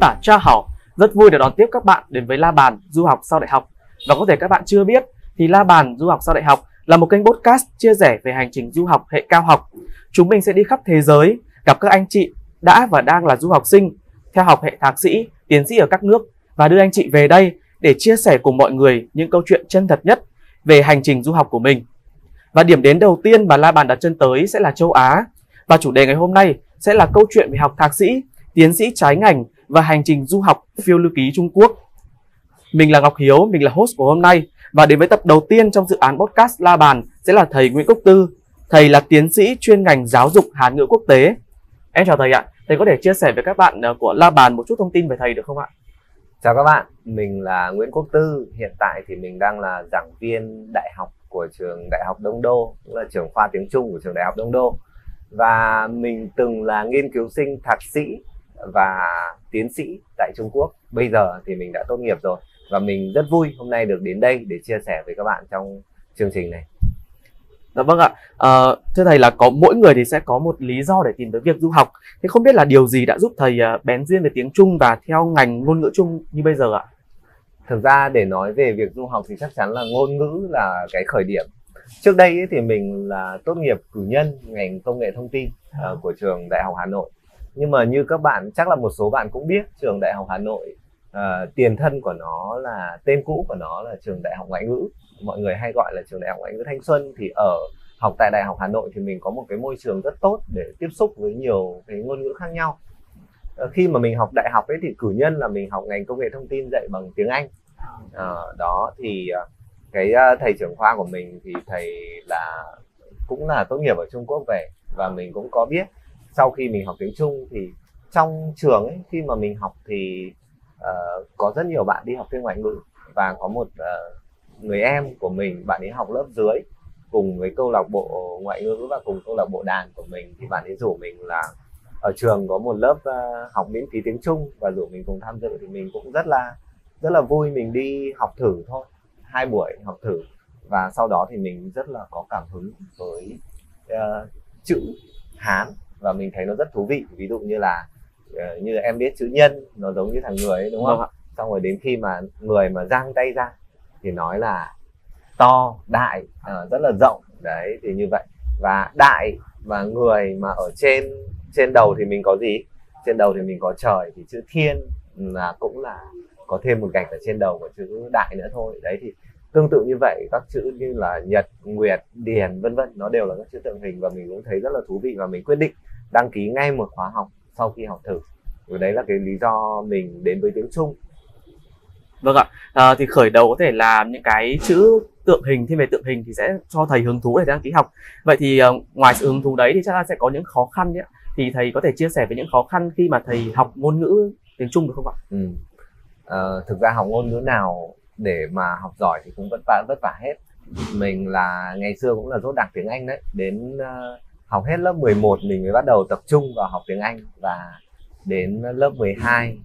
Tả Cha Hảo rất vui được đón tiếp các bạn đến với La Bàn Du học sau đại học. Và có thể các bạn chưa biết thì La Bàn Du học sau đại học là một kênh podcast chia sẻ về hành trình du học hệ cao học. Chúng mình sẽ đi khắp thế giới gặp các anh chị đã và đang là du học sinh theo học hệ thạc sĩ, tiến sĩ ở các nước và đưa anh chị về đây để chia sẻ cùng mọi người những câu chuyện chân thật nhất về hành trình du học của mình. Và điểm đến đầu tiên mà La Bàn đặt chân tới sẽ là châu Á. Và chủ đề ngày hôm nay sẽ là câu chuyện về học thạc sĩ, tiến sĩ trái ngành và hành trình du học phiêu lưu ký Trung Quốc. Mình là Ngọc Hiếu, mình là host của hôm nay và đến với tập đầu tiên trong dự án podcast La Bàn sẽ là thầy Nguyễn Quốc Tư. Thầy là tiến sĩ chuyên ngành giáo dục Hán ngữ quốc tế. Em chào thầy ạ. Thầy có thể chia sẻ với các bạn ờ, của La Bàn một chút thông tin về thầy được không ạ? Chào các bạn, mình là Nguyễn Quốc Tư. Hiện tại thì mình đang là giảng viên đại học của trường Đại học Đông Đô, cũng là trường khoa tiếng Trung của trường Đại học Đông Đô. Và mình từng là nghiên cứu sinh thạc sĩ và tiến sĩ tại Trung Quốc. Bây giờ thì mình đã tốt nghiệp rồi và mình rất vui hôm nay được đến đây để chia sẻ với các bạn trong chương trình này. Dạ vâng ạ. À, thưa thầy là có mỗi người thì sẽ có một lý do để tìm tới việc du học. Thế không biết là điều gì đã giúp thầy uh, bén duyên về tiếng Trung và theo ngành ngôn ngữ Trung như bây giờ ạ? Thực ra để nói về việc du học thì chắc chắn là ngôn ngữ là cái khởi điểm. Trước đây ấy, thì mình là tốt nghiệp cử nhân ngành công nghệ thông tin uh, của trường Đại học Hà Nội nhưng mà như các bạn chắc là một số bạn cũng biết trường đại học hà nội uh, tiền thân của nó là tên cũ của nó là trường đại học ngoại ngữ. Mọi người hay gọi là trường đại học ngoại ngữ thanh xuân. Thì ở học tại đại học hà nội thì mình có một cái môi trường rất tốt để tiếp xúc với nhiều cái ngôn ngữ khác nhau. Uh, khi mà mình học đại học ấy thì cử nhân là mình học ngành công nghệ thông tin dạy bằng tiếng anh. Uh, đó thì uh, cái uh, thầy trưởng khoa của mình thì thầy là cũng là tốt nghiệp ở trung quốc về và mình cũng có biết sau khi mình học tiếng Trung thì trong trường ấy khi mà mình học thì uh, có rất nhiều bạn đi học thêm ngoại ngữ và có một uh, người em của mình bạn ấy học lớp dưới cùng với câu lạc bộ ngoại ngữ và cùng câu lạc bộ đàn của mình thì bạn ấy rủ mình là ở trường có một lớp uh, học miễn phí tiếng Trung và rủ mình cùng tham dự thì mình cũng rất là rất là vui mình đi học thử thôi hai buổi học thử và sau đó thì mình rất là có cảm hứng với uh, chữ Hán và mình thấy nó rất thú vị. Ví dụ như là uh, như em biết chữ nhân nó giống như thằng người ấy đúng không? Vâng xong rồi đến khi mà người mà giang tay ra thì nói là to đại uh, rất là rộng. Đấy thì như vậy. Và đại và người mà ở trên trên đầu thì mình có gì? Trên đầu thì mình có trời thì chữ thiên là cũng là có thêm một gạch ở trên đầu của chữ đại nữa thôi. Đấy thì tương tự như vậy các chữ như là nhật nguyệt điền vân vân nó đều là các chữ tượng hình và mình cũng thấy rất là thú vị và mình quyết định đăng ký ngay một khóa học sau khi học thử. Và đấy là cái lý do mình đến với tiếng Trung. Vâng ạ. À, thì khởi đầu có thể là những cái chữ tượng hình thêm về tượng hình thì sẽ cho thầy hứng thú để đăng ký học. Vậy thì uh, ngoài sự hứng thú đấy thì chắc là sẽ có những khó khăn nhé. Thì thầy có thể chia sẻ về những khó khăn khi mà thầy học ngôn ngữ tiếng Trung được không ạ? Ừ. À, thực ra học ngôn ngữ nào để mà học giỏi thì cũng vất vả vất vả hết. Mình là ngày xưa cũng là rốt đặc tiếng Anh đấy. Đến uh, học hết lớp 11 mình mới bắt đầu tập trung vào học tiếng Anh. Và đến lớp 12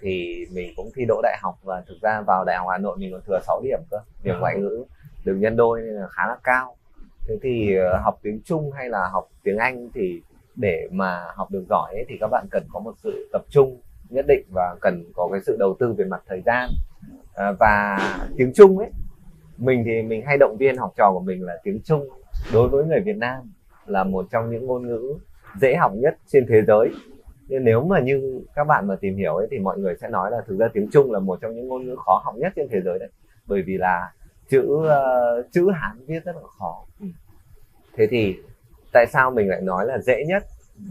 thì mình cũng thi đỗ đại học. Và thực ra vào đại học Hà Nội mình còn thừa 6 điểm cơ điểm ngoại ngữ được nhân đôi nên là khá là cao. Thế thì uh, học tiếng Trung hay là học tiếng Anh thì để mà học được giỏi ấy, thì các bạn cần có một sự tập trung nhất định và cần có cái sự đầu tư về mặt thời gian. À, và tiếng Trung ấy mình thì mình hay động viên học trò của mình là tiếng Trung đối với người Việt Nam là một trong những ngôn ngữ dễ học nhất trên thế giới. Nhưng nếu mà như các bạn mà tìm hiểu ấy thì mọi người sẽ nói là thực ra tiếng Trung là một trong những ngôn ngữ khó học nhất trên thế giới đấy. Bởi vì là chữ uh, chữ Hán viết rất là khó. Ừ. thế thì tại sao mình lại nói là dễ nhất?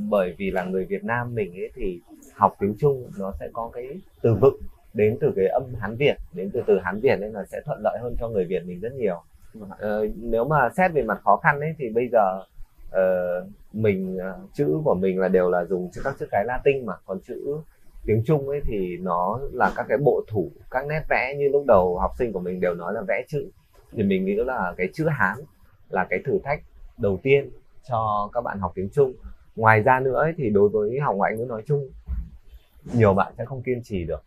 Bởi vì là người Việt Nam mình ấy thì học tiếng Trung nó sẽ có cái từ vựng đến từ cái âm Hán Việt đến từ từ Hán Việt nên là sẽ thuận lợi hơn cho người Việt mình rất nhiều. Ờ, nếu mà xét về mặt khó khăn ấy thì bây giờ uh, mình uh, chữ của mình là đều là dùng các chữ cái Latin mà. Còn chữ tiếng Trung ấy thì nó là các cái bộ thủ các nét vẽ như lúc đầu học sinh của mình đều nói là vẽ chữ. Thì mình nghĩ là cái chữ Hán là cái thử thách đầu tiên cho các bạn học tiếng Trung. Ngoài ra nữa ấy, thì đối với học ngoại ngữ nói chung nhiều bạn sẽ không kiên trì được.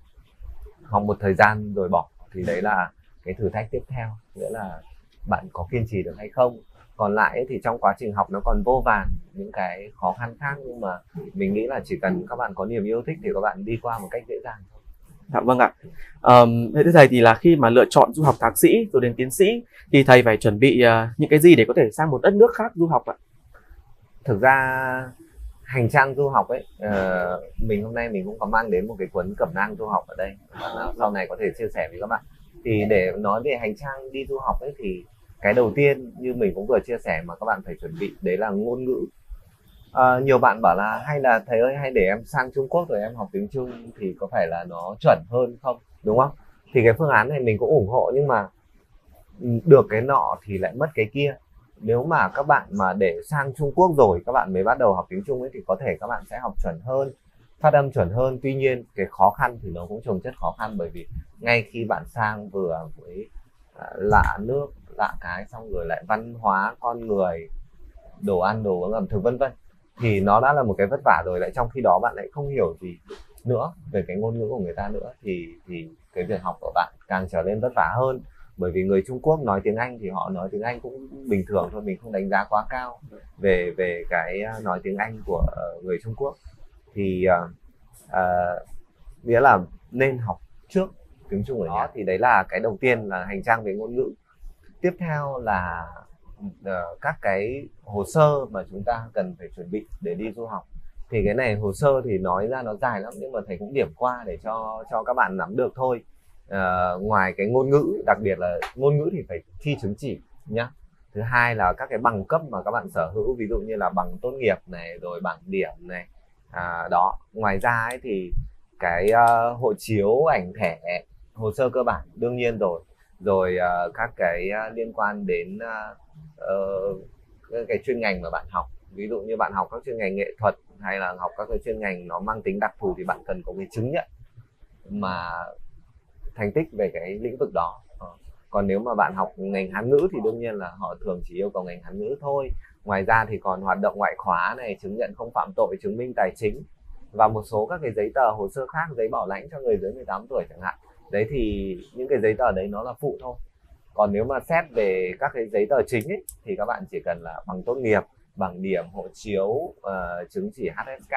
Học một thời gian rồi bỏ thì đấy là cái thử thách tiếp theo. Nghĩa là bạn có kiên trì được hay không? Còn lại thì trong quá trình học nó còn vô vàn những cái khó khăn khác nhưng mà mình nghĩ là chỉ cần các bạn có niềm yêu thích thì các bạn đi qua một cách dễ dàng thôi Dạ vâng ạ. Um, thế thầy thì là khi mà lựa chọn du học thạc sĩ rồi đến tiến sĩ thì thầy phải chuẩn bị uh, những cái gì để có thể sang một đất nước khác du học ạ? thực ra hành trang du học ấy uh, mình hôm nay mình cũng có mang đến một cái cuốn cẩm nang du học ở đây sau này có thể chia sẻ với các bạn thì để nói về hành trang đi du học ấy thì cái đầu tiên như mình cũng vừa chia sẻ mà các bạn phải chuẩn bị đấy là ngôn ngữ. À, nhiều bạn bảo là hay là thầy ơi hay để em sang Trung Quốc rồi em học tiếng Trung thì có phải là nó chuẩn hơn không? Đúng không? Thì cái phương án này mình cũng ủng hộ nhưng mà ừ, được cái nọ thì lại mất cái kia. Nếu mà các bạn mà để sang Trung Quốc rồi các bạn mới bắt đầu học tiếng Trung ấy thì có thể các bạn sẽ học chuẩn hơn phát âm chuẩn hơn. Tuy nhiên cái khó khăn thì nó cũng trồng chất khó khăn bởi vì ngay khi bạn sang vừa với à, lạ nước lạ cái xong rồi lại văn hóa con người đồ ăn đồ uống ẩm thực vân vân. Thì nó đã là một cái vất vả rồi lại trong khi đó bạn lại không hiểu gì nữa về cái ngôn ngữ của người ta nữa thì thì cái việc học của bạn càng trở nên vất vả hơn. Bởi vì người Trung Quốc nói tiếng Anh thì họ nói tiếng Anh cũng bình thường thôi mình không đánh giá quá cao về về cái à, nói tiếng Anh của uh, người Trung Quốc. Thì uh, uh, nghĩa là nên học trước tiếng Trung ở nhà. Thì đấy là cái đầu tiên là hành trang về ngôn ngữ tiếp theo là uh, các cái hồ sơ mà chúng ta cần phải chuẩn bị để đi du học. Thì cái này hồ sơ thì nói ra nó dài lắm nhưng mà thầy cũng điểm qua để cho cho các bạn nắm được thôi. Uh, ngoài cái ngôn ngữ đặc biệt là ngôn ngữ thì phải thi chứng chỉ nhá. Thứ hai là các cái bằng cấp mà các bạn sở hữu ví dụ như là bằng tốt nghiệp này rồi bằng điểm này à, đó. Ngoài ra ấy thì cái uh, hộ chiếu ảnh thẻ hồ sơ cơ bản đương nhiên rồi rồi uh, các cái uh, liên quan đến uh, uh, cái chuyên ngành mà bạn học. Ví dụ như bạn học các chuyên ngành nghệ thuật hay là học các cái chuyên ngành nó mang tính đặc thù thì bạn cần có cái chứng nhận mà thành tích về cái lĩnh vực đó. Ờ, còn nếu mà bạn học ngành hán ngữ thì đương nhiên là họ thường chỉ yêu cầu ngành hán ngữ thôi. Ngoài ra thì còn hoạt động ngoại khóa này chứng nhận không phạm tội chứng minh tài chính và một số các cái giấy tờ hồ sơ khác giấy bảo lãnh cho người dưới 18 tuổi chẳng hạn đấy thì những cái giấy tờ đấy nó là phụ thôi. Còn nếu mà xét về các cái giấy tờ chính ấy, thì các bạn chỉ cần là bằng tốt nghiệp bằng điểm hộ chiếu uh, chứng chỉ HSK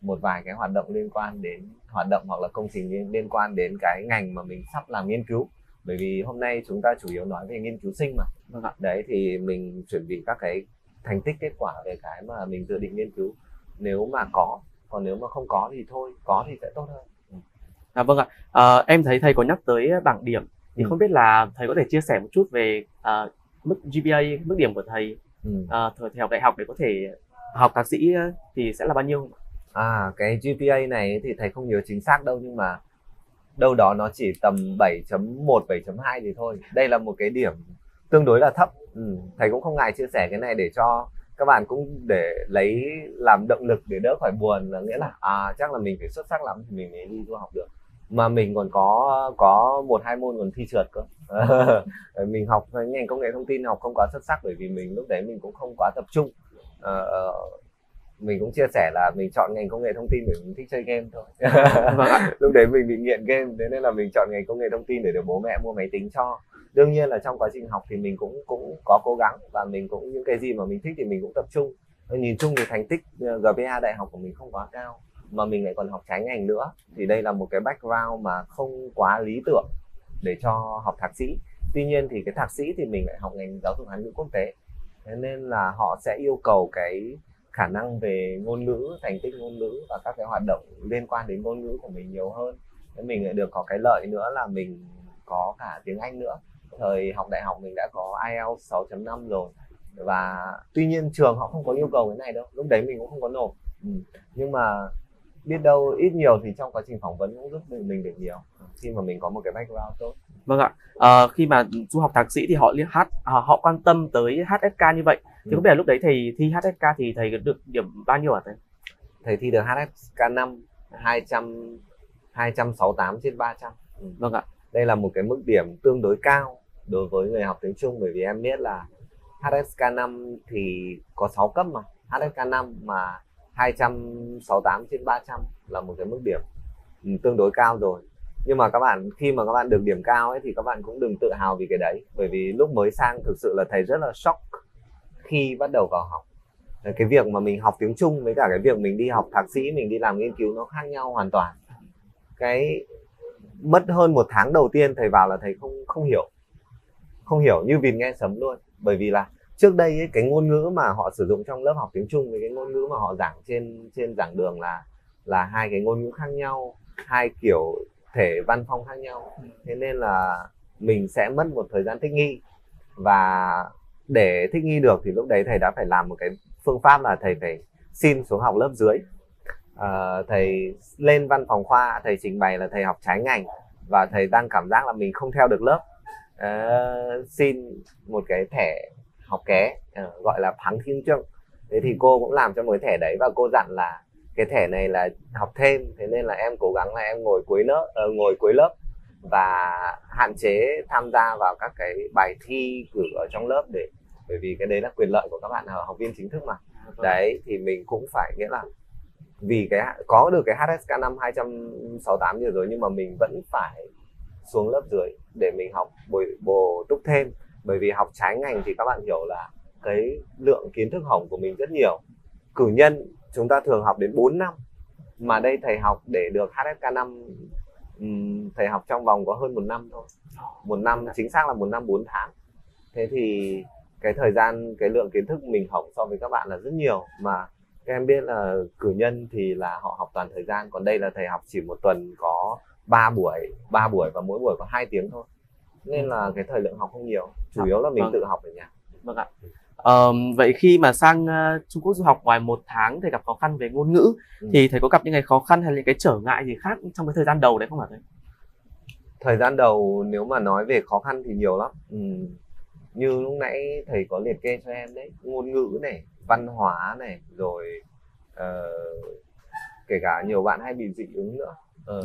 một vài cái hoạt động liên quan đến hoạt động hoặc là công trình liên quan đến cái ngành mà mình sắp làm nghiên cứu. Bởi vì hôm nay chúng ta chủ yếu nói về nghiên cứu sinh mà. Vâng đấy thì mình chuẩn bị các cái thành tích kết quả về cái mà mình dự định nghiên cứu. Nếu mà có còn nếu mà không có thì thôi có thì sẽ tốt hơn. À, vâng ạ à, em thấy thầy có nhắc tới bảng điểm thì ừ. không biết là thầy có thể chia sẻ một chút về uh, mức GPA mức điểm của thầy ừ. uh, thời học đại học để có thể học thạc sĩ thì sẽ là bao nhiêu À cái GPA này thì thầy không nhớ chính xác đâu nhưng mà đâu đó nó chỉ tầm 7.1 7.2 thì thôi. Đây là một cái điểm tương đối là thấp. Ừ, thầy cũng không ngại chia sẻ cái này để cho các bạn cũng để lấy làm động lực để đỡ khỏi buồn là nghĩa là à chắc là mình phải xuất sắc lắm thì mình mới đi du học được mà mình còn có có một hai môn còn thi trượt cơ. Mình học ngành công nghệ thông tin học không quá xuất sắc bởi vì mình lúc đấy mình cũng không quá tập trung. Uh, mình cũng chia sẻ là mình chọn ngành công nghệ thông tin bởi mình thích chơi game thôi. Vâng lúc đấy mình bị nghiện game thế nên là mình chọn ngành công nghệ thông tin để được bố mẹ mua máy tính cho. Đương nhiên là trong quá trình học thì mình cũng cũng có cố gắng và mình cũng những cái gì mà mình thích thì mình cũng tập trung. Nhìn chung thì thành tích ờ, GPA đại học của mình không quá cao mà mình lại còn học trái ngành nữa. Thì đây là một cái background mà không quá lý tưởng để cho học thạc sĩ. Tuy nhiên thì cái thạc sĩ thì mình lại học ngành giáo dục hán ngữ quốc tế. Thế nên là họ sẽ yêu cầu cái khả năng về ngôn ngữ, thành tích ngôn ngữ và các cái hoạt động liên quan đến ngôn ngữ của mình nhiều hơn. Nên mình lại được có cái lợi nữa là mình có cả tiếng Anh nữa. Thời học đại học mình đã có IELTS 6.5 rồi và tuy nhiên trường họ không có yêu cầu cái này đâu. Lúc đấy mình cũng không có nộp. Ừ. nhưng mà biết đâu ít nhiều thì trong quá trình phỏng vấn cũng giúp mình, mình được nhiều khi mà mình có một cái background tốt. Vâng ạ. À, khi mà du học thạc sĩ thì họ liên hát à, họ quan tâm tới HSK như vậy. Thì ừ. không biết là lúc đấy thầy thi HSK thì thầy được điểm bao nhiêu hả thầy? Thầy thi được HSK 5 200 268 trên 300 ừ. vâng ạ. Đây là một cái mức điểm tương đối cao đối với người học tiếng Trung bởi vì em biết là HSK 5 thì có 6 cấp mà. HSK 5 mà 268 trên 300 là một cái mức điểm ừ, tương đối cao rồi. Nhưng mà các bạn, khi mà các bạn được điểm cao ấy thì các bạn cũng đừng tự hào vì cái đấy. Bởi vì lúc mới sang thực sự là thầy rất là shock khi bắt đầu vào học. Cái việc mà mình học tiếng Trung với cả cái việc mình đi học thạc sĩ, mình đi làm nghiên cứu nó khác nhau hoàn toàn. Cái mất hơn một tháng đầu tiên thầy vào là thầy không không hiểu. Không hiểu, như vịt nghe sấm luôn. Bởi vì là trước đây ấy, cái ngôn ngữ mà họ sử dụng trong lớp học tiếng Trung với cái ngôn ngữ mà họ giảng trên trên giảng đường là là hai cái ngôn ngữ khác nhau hai kiểu thể văn phong khác nhau. Thế nên là mình sẽ mất một thời gian thích nghi. Và để thích nghi được thì lúc đấy thầy đã phải làm một cái phương pháp là thầy phải xin xuống học lớp dưới. À, thầy lên văn phòng khoa thầy trình bày là thầy học trái ngành và thầy đang cảm giác là mình không theo được lớp. À, xin một cái thẻ học ké à, gọi là phắng thiên trương thế thì cô cũng làm cho một cái thẻ đấy và cô dặn là cái thẻ này là học thêm thế nên là em cố gắng là em ngồi cuối lớp uh, ngồi cuối lớp và hạn chế tham gia vào các cái bài thi cử ở trong lớp để bởi vì cái đấy là quyền lợi của các bạn học viên chính thức mà. Vâng. đấy thì mình cũng phải nghĩa là vì cái có được cái HSK năm 268 như rồi nhưng mà mình vẫn phải xuống lớp dưới để mình học bồi bổ túc thêm bởi vì học trái ngành thì các bạn hiểu là cái lượng kiến thức hỏng của mình rất nhiều. Cử nhân, chúng ta thường học đến 4 năm, mà đây thầy học để được HSK 5 thầy học trong vòng có hơn một năm thôi. Một năm, chính xác là một năm 4 tháng. Thế thì cái thời gian, cái lượng kiến thức mình hỏng so với các bạn là rất nhiều. Mà các em biết là cử nhân thì là họ học toàn thời gian, còn đây là thầy học chỉ một tuần có 3 buổi 3 buổi và mỗi buổi có 2 tiếng thôi nên là cái thời lượng học không nhiều chủ yếu là mình vâng. tự học ở nhà vâng ạ Uh, vậy khi mà sang uh, Trung Quốc du học ngoài một tháng thầy gặp khó khăn về ngôn ngữ ừ. thì thầy có gặp những cái khó khăn hay những cái trở ngại gì khác trong cái thời gian đầu đấy không hả thầy? Thời gian đầu nếu mà nói về khó khăn thì nhiều lắm. Ừ. Như lúc nãy thầy có liệt kê cho em đấy, ngôn ngữ này, văn hóa này, rồi uh, kể cả nhiều bạn hay bị dị ứng nữa. Uh.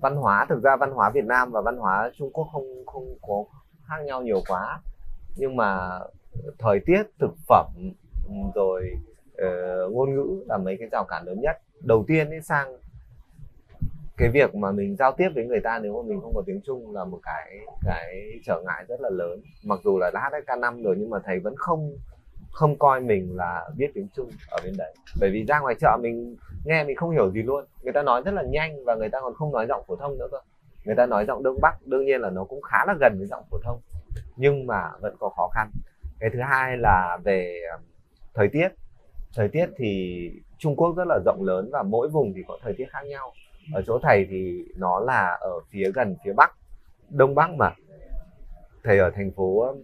Văn hóa thực ra văn hóa Việt Nam và văn hóa Trung Quốc không không có khác nhau nhiều quá. Nhưng mà thời tiết thực phẩm rồi uh, ngôn ngữ là mấy cái rào cản lớn nhất. Đầu tiên ấy sang cái việc mà mình giao tiếp với người ta nếu mà mình không có tiếng Trung là một cái cái trở ngại rất là lớn. Mặc dù là đã HSK 5 rồi nhưng mà thầy vẫn không không coi mình là biết tiếng Trung ở bên đấy. Bởi vì ra ngoài chợ mình nghe mình không hiểu gì luôn. Người ta nói rất là nhanh và người ta còn không nói giọng phổ thông nữa cơ. Người ta nói giọng đông bắc, đương nhiên là nó cũng khá là gần với giọng phổ thông, nhưng mà vẫn có khó khăn. Cái thứ hai là về um, thời tiết. Thời tiết thì Trung Quốc rất là rộng lớn và mỗi vùng thì có thời tiết khác nhau. Ở chỗ thầy thì nó là ở phía gần phía bắc, đông bắc mà. Thầy ở thành phố um,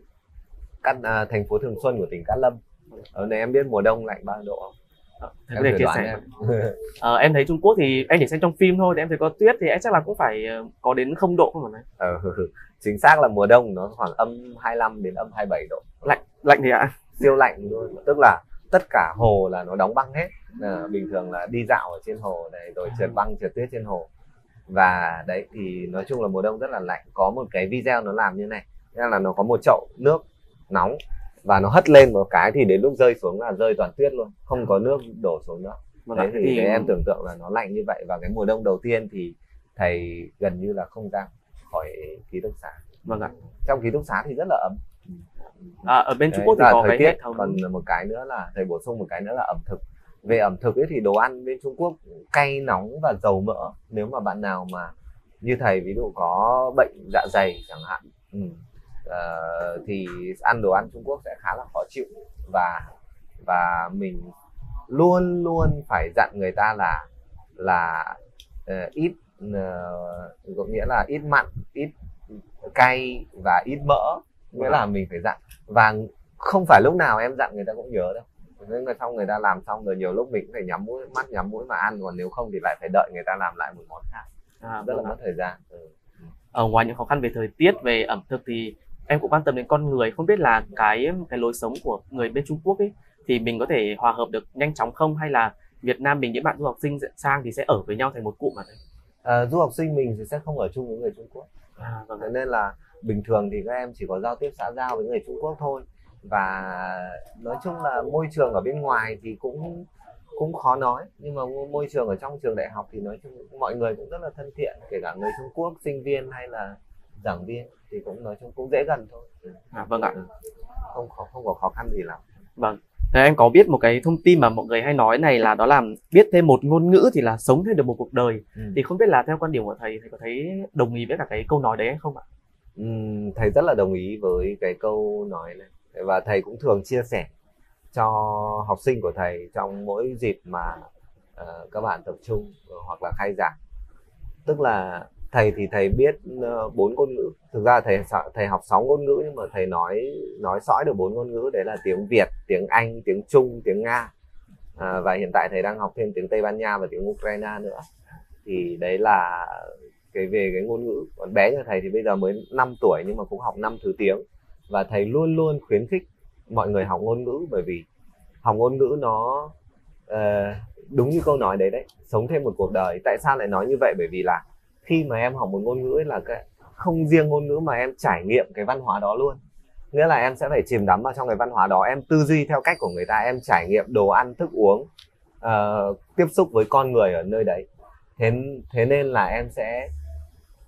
Cát à, thành phố Thường Xuân của tỉnh Cát Lâm. Ở này em biết mùa đông lạnh bao độ không? À, em thể chia sẻ. em. à, em thấy Trung Quốc thì em chỉ xem trong phim thôi em thấy có tuyết thì em chắc là cũng phải ờ, có đến không độ không này ờ, chính xác là mùa đông nó khoảng âm 25 đến âm 27 độ. Lạnh lạnh thì ạ. À? siêu lạnh luôn. Tức là tất cả hồ là nó đóng băng hết. À, bình thường là đi dạo ở trên hồ này rồi trượt băng trượt tuyết trên hồ. Và đấy thì nói chung là mùa đông rất là lạnh. Có một cái video nó làm như này. Nghĩa là nó có một chậu nước nóng và nó hất lên một cái thì đến lúc rơi xuống là rơi toàn tuyết luôn không có nước đổ xuống nữa. Vâng đấy thì, thì em tưởng tượng là nó lạnh như vậy và cái mùa đông đầu tiên thì thầy gần như là không ra khỏi ký túc xá. Vâng ạ. Trong ký túc xá thì rất là ấm à, ở bên Trung Quốc thì có thời tiết thống... còn một cái nữa là thầy bổ sung một cái nữa là ẩm thực. Về ẩm thực ấy thì đồ ăn bên Trung Quốc cay nóng và dầu mỡ. Nếu mà bạn nào mà như thầy ví dụ có bệnh dạ dày chẳng hạn ừ. Uh, thì ăn đồ ăn Trung Quốc sẽ khá là khó chịu. Và và mình luôn luôn phải dặn người ta là là uh, ít uh, có nghĩa là ít mặn ít cay và ít mỡ. Nghĩa là mình phải dặn. Và không phải lúc nào em dặn người ta cũng nhớ đâu. Nên là xong người ta làm xong rồi nhiều lúc mình cũng phải nhắm mũi mắt nhắm mũi mà ăn. Còn nếu không thì lại phải đợi người ta làm lại một món khác. À, rất là vâng mất thời gian. Ừ. ở ngoài những khó khăn về thời tiết về ẩm thực thì em cũng quan tâm đến con người không biết là cái cái lối sống của người bên Trung Quốc ấy thì mình có thể hòa hợp được nhanh chóng không? Hay là Việt Nam mình những bạn du học sinh sang thì sẽ ở với nhau thành một cụm mà à, du học sinh mình thì sẽ không ở chung với người Trung Quốc. À, vâng. nên là bình thường thì các em chỉ có giao tiếp xã giao với người Trung Quốc thôi. Và nói chung là môi trường ở bên ngoài thì cũng cũng khó nói. Nhưng mà môi trường ở trong trường đại học thì nói chung mọi người cũng rất là thân thiện kể cả người Trung Quốc sinh viên hay là giảng viên thì cũng nói chung cũng dễ gần thôi à, vâng ạ không khó không có khó khăn gì lắm Vâng. Thế em có biết một cái thông tin mà mọi người hay nói này là đó là biết thêm một ngôn ngữ thì là sống thêm được một cuộc đời. Ừ. Thì không biết là theo quan điểm của thầy thầy có thấy đồng ý với cả cái câu nói đấy hay không ạ? Ừm, thầy rất là đồng ý với cái câu nói này và thầy cũng thường chia sẻ cho học sinh của thầy trong mỗi dịp mà ờ, các bạn tập trung hoặc là khai giảng tức là thầy thì thầy biết ờ, bốn ngôn ngữ. Thực ra thầy sợ- thầy học sáu ngôn ngữ nhưng mà thầy nói nói sõi được bốn ngôn ngữ đấy là tiếng Việt tiếng Anh tiếng Trung tiếng Nga. À, và hiện tại thầy đang học thêm tiếng Tây Ban Nha và tiếng Ukraine nữa. Thì đấy là cái về cái ngôn ngữ. Còn bé như thầy thì bây giờ mới 5 tuổi nhưng mà cũng học năm thứ tiếng. Và thầy luôn luôn khuyến khích mọi người học ngôn ngữ bởi vì học ngôn ngữ nó uh, đúng như câu nói đấy đấy sống thêm một cuộc đời. Tại sao lại nói như vậy? Bởi vì là khi mà em học một ngôn ngữ ấy là cái không riêng ngôn ngữ mà em trải nghiệm cái văn hóa đó luôn. Nghĩa là em sẽ phải chìm đắm vào trong cái văn hóa đó em tư duy theo cách của người ta em trải nghiệm đồ ăn thức uống uh, tiếp xúc với con người ở nơi đấy. Thế thế nên là em sẽ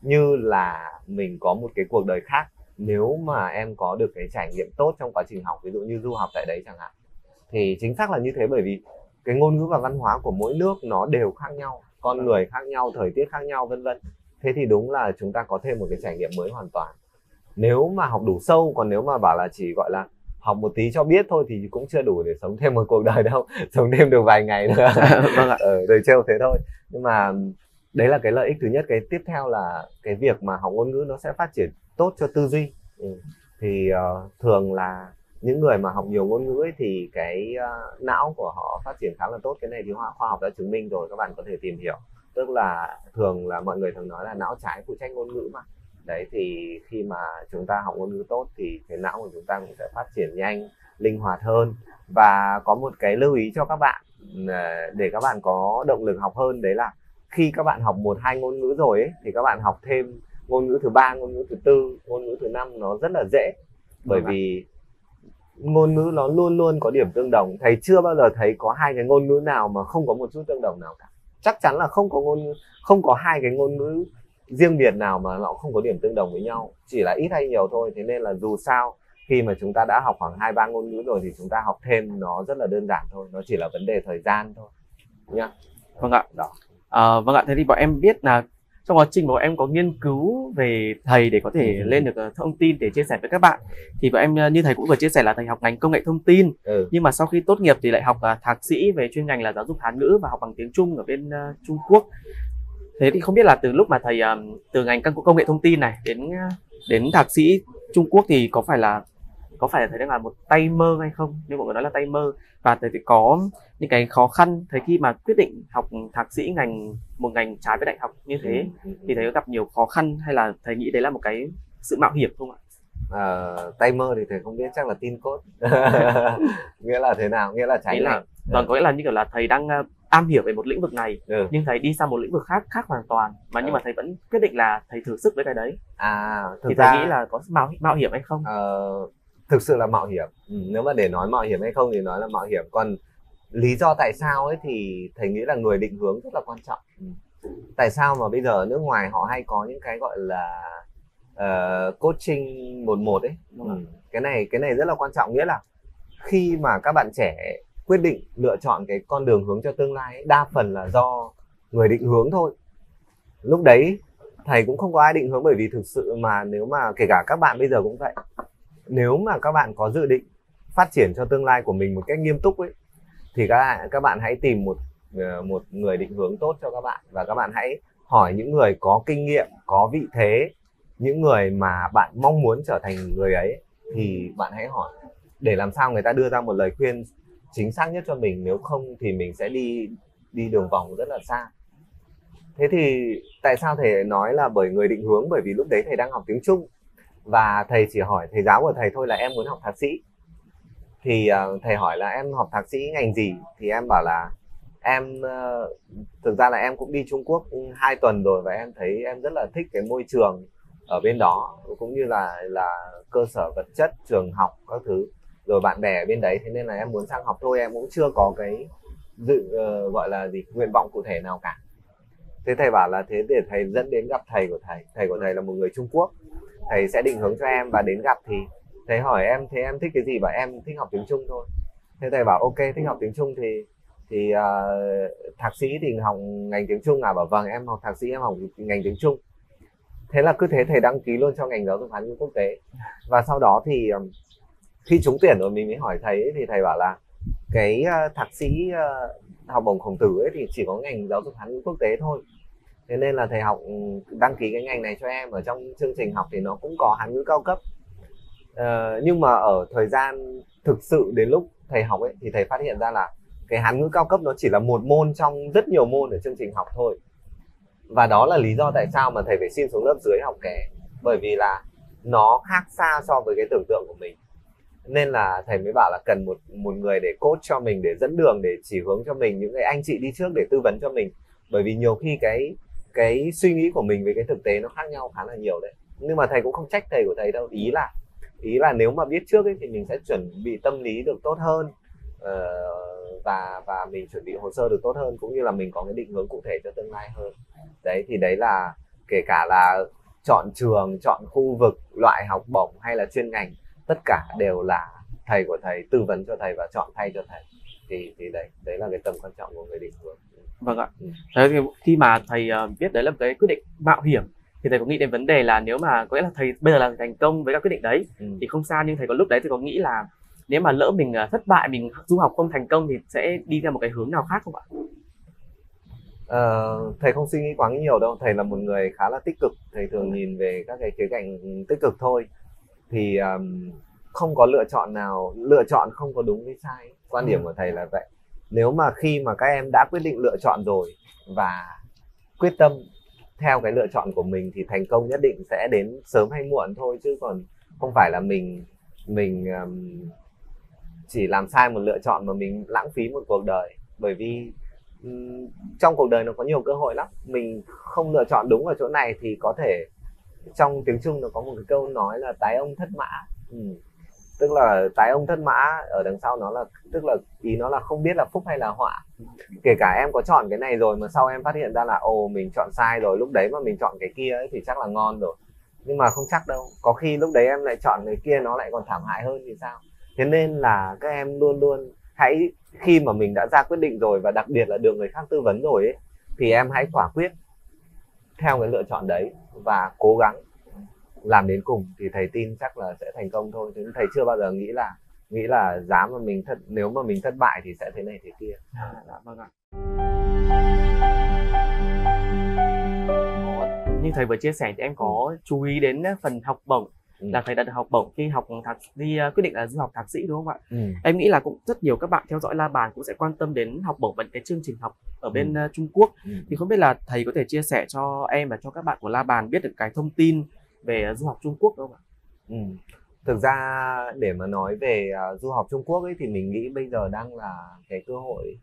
như là mình có một cái cuộc đời khác nếu mà em có được cái trải nghiệm tốt trong quá trình học ví dụ như du học tại đấy chẳng hạn. Thì chính xác là như thế bởi vì cái ngôn ngữ và văn hóa của mỗi nước nó đều khác nhau con người khác nhau thời tiết khác nhau vân vân. Thế thì đúng là chúng ta có thêm một cái trải nghiệm mới hoàn toàn. Nếu mà học đủ sâu còn nếu mà bảo là chỉ gọi là học một tí cho biết thôi thì cũng chưa đủ để sống thêm một cuộc đời đâu sống thêm được vài ngày nữa. Vâng ạ. ở đời trêu thế thôi. Nhưng mà đấy là cái lợi ích thứ nhất. Cái tiếp theo là cái việc mà học ngôn ngữ nó sẽ phát triển tốt cho tư duy. Ừ. thì ờ, thường là những người mà học nhiều ngôn ngữ ấy, thì cái ờ, não của họ phát triển khá là tốt. Cái này thì khoa khoa học đã chứng minh rồi các bạn có thể tìm hiểu. Tức là thường là mọi người thường nói là não trái phụ trách ngôn ngữ mà. Đấy thì khi mà chúng ta học ngôn ngữ tốt thì cái não của chúng ta cũng sẽ phát triển nhanh linh hoạt hơn. Và có một cái lưu ý cho các bạn ờ, để các bạn có động lực học hơn đấy là khi các bạn học một hai ngôn ngữ rồi ấy, thì các bạn học thêm ngôn ngữ thứ ba ngôn ngữ thứ tư ngôn ngữ thứ năm nó rất là dễ. Bởi Vâng vì ngôn ngữ nó luôn luôn có điểm tương đồng. Thầy chưa bao giờ thấy có hai cái ngôn ngữ nào mà không có một chút tương đồng nào cả. Chắc chắn là không có ngôn không có hai cái ngôn ngữ riêng biệt nào mà nó không có điểm tương đồng với nhau. Chỉ là ít hay nhiều thôi. Thế nên là dù sao khi mà chúng ta đã học khoảng hai ba ngôn ngữ rồi thì chúng ta học thêm nó rất là đơn giản thôi. Nó chỉ là vấn đề thời gian thôi. Nhá. Vâng ạ. Đó. À, vâng ạ, thế thì bọn em biết là trong quá trình mà bọn em có nghiên cứu về thầy để có thể Ừ. lên được ờ, thông tin để chia sẻ với các bạn thì bọn em ờ, như thầy cũng vừa chia sẻ là thầy học ngành công nghệ thông tin ừ. nhưng mà sau khi tốt nghiệp thì lại học ờ, thạc sĩ về chuyên ngành là giáo dục Hán ngữ và học bằng tiếng Trung ở bên ờ, Trung Quốc. Thế thì không biết là từ lúc mà thầy ờ, từ ngành công công nghệ thông tin này đến đến thạc sĩ Trung Quốc thì có phải là có phải là thầy đang là một tay mơ hay không? Như mọi người nói là tay mơ và thầy thì có những cái khó khăn thầy khi mà quyết định học thạc sĩ ngành một ngành trái với đại học như thế Ừ, thì thầy có gặp nhiều khó khăn hay là thầy nghĩ đấy là một cái sự mạo hiểm không ạ? Ờ, tay mơ thì thầy không biết chắc là tin cốt nghĩa là thế nào nghĩa là trái là ngành vâng có nghĩa là như kiểu là thầy đang ờ, am hiểu về một lĩnh vực này ừ. nhưng thầy đi sang một lĩnh vực khác khác hoàn toàn mà nhưng Ừ. mà thầy vẫn quyết định là thầy thử sức với cái đấy à thực thì ra thầy nghĩ là có mạo mạo hiểm hay không? ờ, thực sự là mạo hiểm ừ, nếu mà để nói mạo hiểm hay không thì nói là mạo hiểm còn lý do tại sao ấy thì thầy nghĩ là người định hướng rất là quan trọng. Ừ. tại sao mà bây giờ ở nước ngoài họ hay có những cái gọi là ờ, coaching một một ấy? Ừ. cái này cái này rất là quan trọng. Nghĩa là khi mà các bạn trẻ quyết định lựa chọn cái con đường hướng cho tương lai ấy, đa phần là do người định hướng thôi. Lúc đấy thầy cũng không có ai định hướng bởi vì thực sự mà nếu mà kể cả các bạn bây giờ cũng vậy nếu mà các bạn có dự định phát triển cho tương lai của mình một cách nghiêm túc ấy thì các bạn các bạn hãy tìm một ờ, một người định hướng tốt cho các bạn và các bạn hãy hỏi những người có kinh nghiệm, có vị thế, những người mà bạn mong muốn trở thành người ấy, thì bạn hãy hỏi. Để làm sao người ta đưa ra một lời khuyên chính xác nhất cho mình, nếu không thì mình sẽ đi đi đường vòng rất là xa. Thế thì tại sao thầy nói là bởi người định hướng? Bởi vì lúc đấy thầy đang học tiếng trung. Và thầy chỉ hỏi thầy giáo của thầy thôi là em muốn học thạc sĩ thì uh, thầy hỏi là em học thạc sĩ ngành gì? Thì em bảo là em uh, thực ra là em cũng đi Trung Quốc hai tuần rồi và em thấy em rất là thích cái môi trường ở bên đó cũng như là là cơ sở vật chất trường học các thứ. Rồi bạn bè ở bên đấy thế nên là em muốn sang học thôi em cũng chưa có cái dự uh, gọi là gì nguyện vọng cụ thể nào cả. Thế thầy bảo là thế để thầy dẫn đến gặp thầy của thầy. Thầy của thầy là một người Trung Quốc. Thầy sẽ định hướng cho em và đến gặp thì thầy hỏi em thế em thích cái gì? Và em thích học tiếng Trung thôi. Thế thầy bảo ok thích học tiếng Trung thì thì uh, thạc sĩ thì học ngành tiếng Trung à? Bảo vâng em học thạc sĩ em học ngành tiếng Trung. Thế là cứ thế thầy đăng ký luôn cho ngành giáo dục hàn ngữ quốc tế. Và sau đó thì um, khi trúng tuyển rồi mình mới hỏi thầy ấy, thì thầy bảo là cái uh, thạc sĩ uh, học bổng khổng tử ấy thì chỉ có ngành giáo dục hàn ngữ quốc tế thôi. Thế nên là thầy học đăng ký cái ngành này cho em. Ở trong chương trình học thì nó cũng có Hán ngữ cao cấp uh, nhưng mà ở thời gian thực sự đến lúc thầy học ấy thì thầy phát hiện ra là cái Hán ngữ cao cấp nó chỉ là một môn trong rất nhiều môn ở chương trình học thôi. Và đó là lý do tại sao mà thầy phải xin xuống lớp dưới học kẻ. Bởi vì là nó khác xa so với cái tưởng tượng của mình. Nên là thầy mới bảo là cần một một người để coach cho mình để dẫn đường để chỉ hướng cho mình những cái anh chị đi trước để tư vấn cho mình. Bởi vì nhiều khi cái cái suy nghĩ của mình với cái thực tế nó khác nhau khá là nhiều đấy. Nhưng mà thầy cũng không trách thầy của thầy đâu ý là ý là nếu mà biết trước ấy, thì mình sẽ chuẩn bị tâm lý được tốt hơn uh, và và mình chuẩn bị hồ sơ được tốt hơn cũng như là mình có cái định hướng cụ thể cho tương lai hơn. Đấy thì đấy là kể cả là chọn trường chọn khu vực loại học bổng hay là chuyên ngành tất cả đều là thầy của thầy tư vấn cho thầy và chọn thay cho thầy. Thì thì đấy đấy là cái tầm quan trọng của người định hướng. Vâng ạ. Ừ. thế thì khi mà thầy uh, biết đấy là cái quyết định mạo hiểm thì thầy có nghĩ đến vấn đề là nếu mà có nghĩa là thầy bây giờ là thành công với các quyết định đấy ừ. thì không sao nhưng thầy có lúc đấy thì có nghĩ là nếu mà lỡ mình uh, thất bại mình du học không thành công thì sẽ đi theo một cái hướng nào khác không ạ? Uh, thầy không suy nghĩ quá nhiều đâu. Thầy là một người khá là tích cực. Thầy thường nhìn về các cái khía cạnh tích cực thôi. Thì um, không có lựa chọn nào lựa chọn không có đúng với sai. Quan điểm ừ. của thầy là vậy. Nếu mà khi mà các em đã quyết định lựa chọn rồi và quyết tâm theo cái lựa chọn của mình thì thành công nhất định sẽ đến sớm hay muộn thôi chứ còn không phải là mình mình um, chỉ làm sai một lựa chọn mà mình lãng phí một cuộc đời. Bởi vì um, trong cuộc đời nó có nhiều cơ hội lắm. Mình không lựa chọn đúng ở chỗ này thì có thể trong tiếng trung nó có một cái câu nói là tái ông thất mã ừ tức là tái ông thất mã, ở đằng sau nó là, tức là ý nó là không biết là phúc hay là họa. Kể cả em có chọn cái này rồi mà sau em phát hiện ra là, ồ, mình chọn sai rồi, lúc đấy mà mình chọn cái kia ấy thì chắc là ngon rồi. Nhưng mà không chắc đâu. Có khi lúc đấy em lại chọn cái kia nó lại còn thảm hại hơn thì sao? Thế nên là các em luôn luôn hãy, khi mà mình đã ra quyết định rồi và đặc biệt là được người khác tư vấn rồi ấy, thì em hãy quả quyết theo cái lựa chọn đấy và cố gắng làm đến cùng thì thầy tin chắc là sẽ thành công thôi chứ thầy chưa bao giờ nghĩ là nghĩ là giá mà mình thất nếu mà mình thất bại thì sẽ thế này thế kia à, dạ, vâng ạ như thầy vừa chia sẻ thì em có ừ. chú ý đến phần học bổng ừ. là thầy đã được học bổng khi học thạc đi uh, quyết định là du học thạc sĩ đúng không ạ? Ừ. Em nghĩ là cũng rất nhiều các bạn theo dõi La Bàn cũng sẽ quan tâm đến học bổng và cái chương trình học ở bên ừ. uh, Trung Quốc. Ừ. Thì không biết là thầy có thể chia sẻ cho em và cho các bạn của La Bàn biết được cái thông tin về à, du học Trung Quốc không ạ? Ừ. Thực ra để mà nói về uh, du học Trung Quốc ấy thì mình nghĩ bây giờ đang là cái cơ hội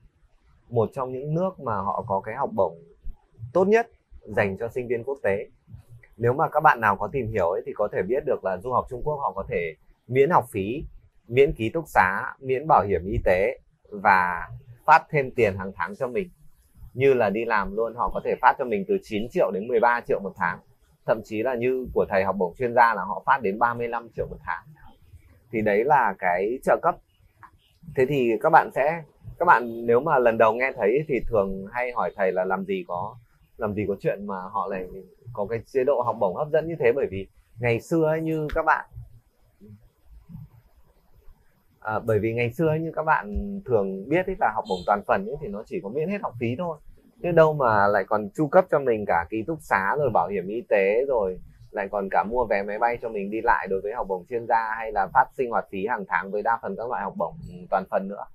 một trong những nước mà họ có cái học bổng tốt nhất dành cho sinh viên quốc tế nếu mà các bạn nào có tìm hiểu ấy thì có thể biết được là du học Trung Quốc họ có thể miễn học phí miễn ký túc xá miễn bảo hiểm y tế và phát thêm tiền hàng tháng cho mình như là đi làm luôn họ có thể phát cho mình từ 9 triệu đến 13 triệu một tháng thậm chí là như của thầy học bổng chuyên gia là họ phát đến 35 triệu một tháng. Thì đấy là cái trợ cấp. Thế thì các bạn sẽ các bạn nếu mà lần đầu nghe thấy thì thường hay hỏi thầy là làm gì có làm gì có chuyện mà họ lại có cái chế độ học bổng hấp dẫn như thế? Bởi vì ngày xưa ấy, như các bạn à, bởi vì ngày xưa ấy, như các bạn thường biết ấy, là học bổng toàn phần ấy, thì nó chỉ có miễn hết học phí thôi chứ đâu mà lại còn chu cấp cho mình cả ký túc xá rồi bảo hiểm y tế rồi lại còn cả mua vé máy bay cho mình đi lại đối với học bổng chuyên gia hay là phát sinh hoạt phí hàng tháng với đa phần các loại học bổng ừ, toàn phần nữa.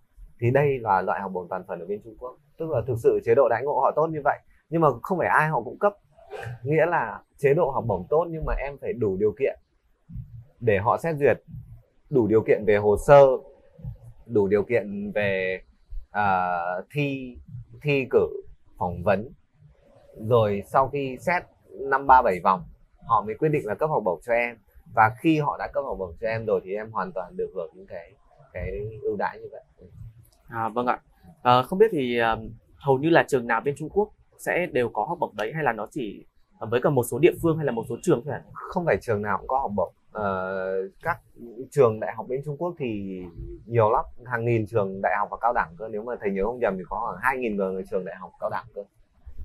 Thì đây là loại học bổng toàn phần ở bên Trung Quốc. Tức là thực sự chế độ đãi ngộ họ tốt như vậy nhưng mà không phải ai họ cũng cấp. Nghĩa là chế độ học bổng tốt nhưng mà em phải đủ điều kiện để họ xét duyệt đủ điều kiện về hồ sơ đủ điều kiện về uh, thi thi cử phỏng vấn. Rồi sau khi xét năm ba bảy vòng họ mới quyết định là cấp học bổng cho em. Và khi họ đã cấp học bổng cho em rồi thì em hoàn toàn được hưởng những cái cái ưu đãi như vậy. À, vâng ạ. À, không biết thì uh, hầu như là trường nào bên Trung Quốc sẽ đều có học bổng đấy hay là nó chỉ với cả một số địa phương hay là một số trường thôi không phải trường nào cũng có học bổng uh, các trường đại học bên Trung Quốc thì nhiều lắm hàng nghìn trường đại học và cao đẳng cơ. Nếu mà thầy nhớ không nhầm thì có khoảng hai nghìn người trường đại học cao đẳng cơ.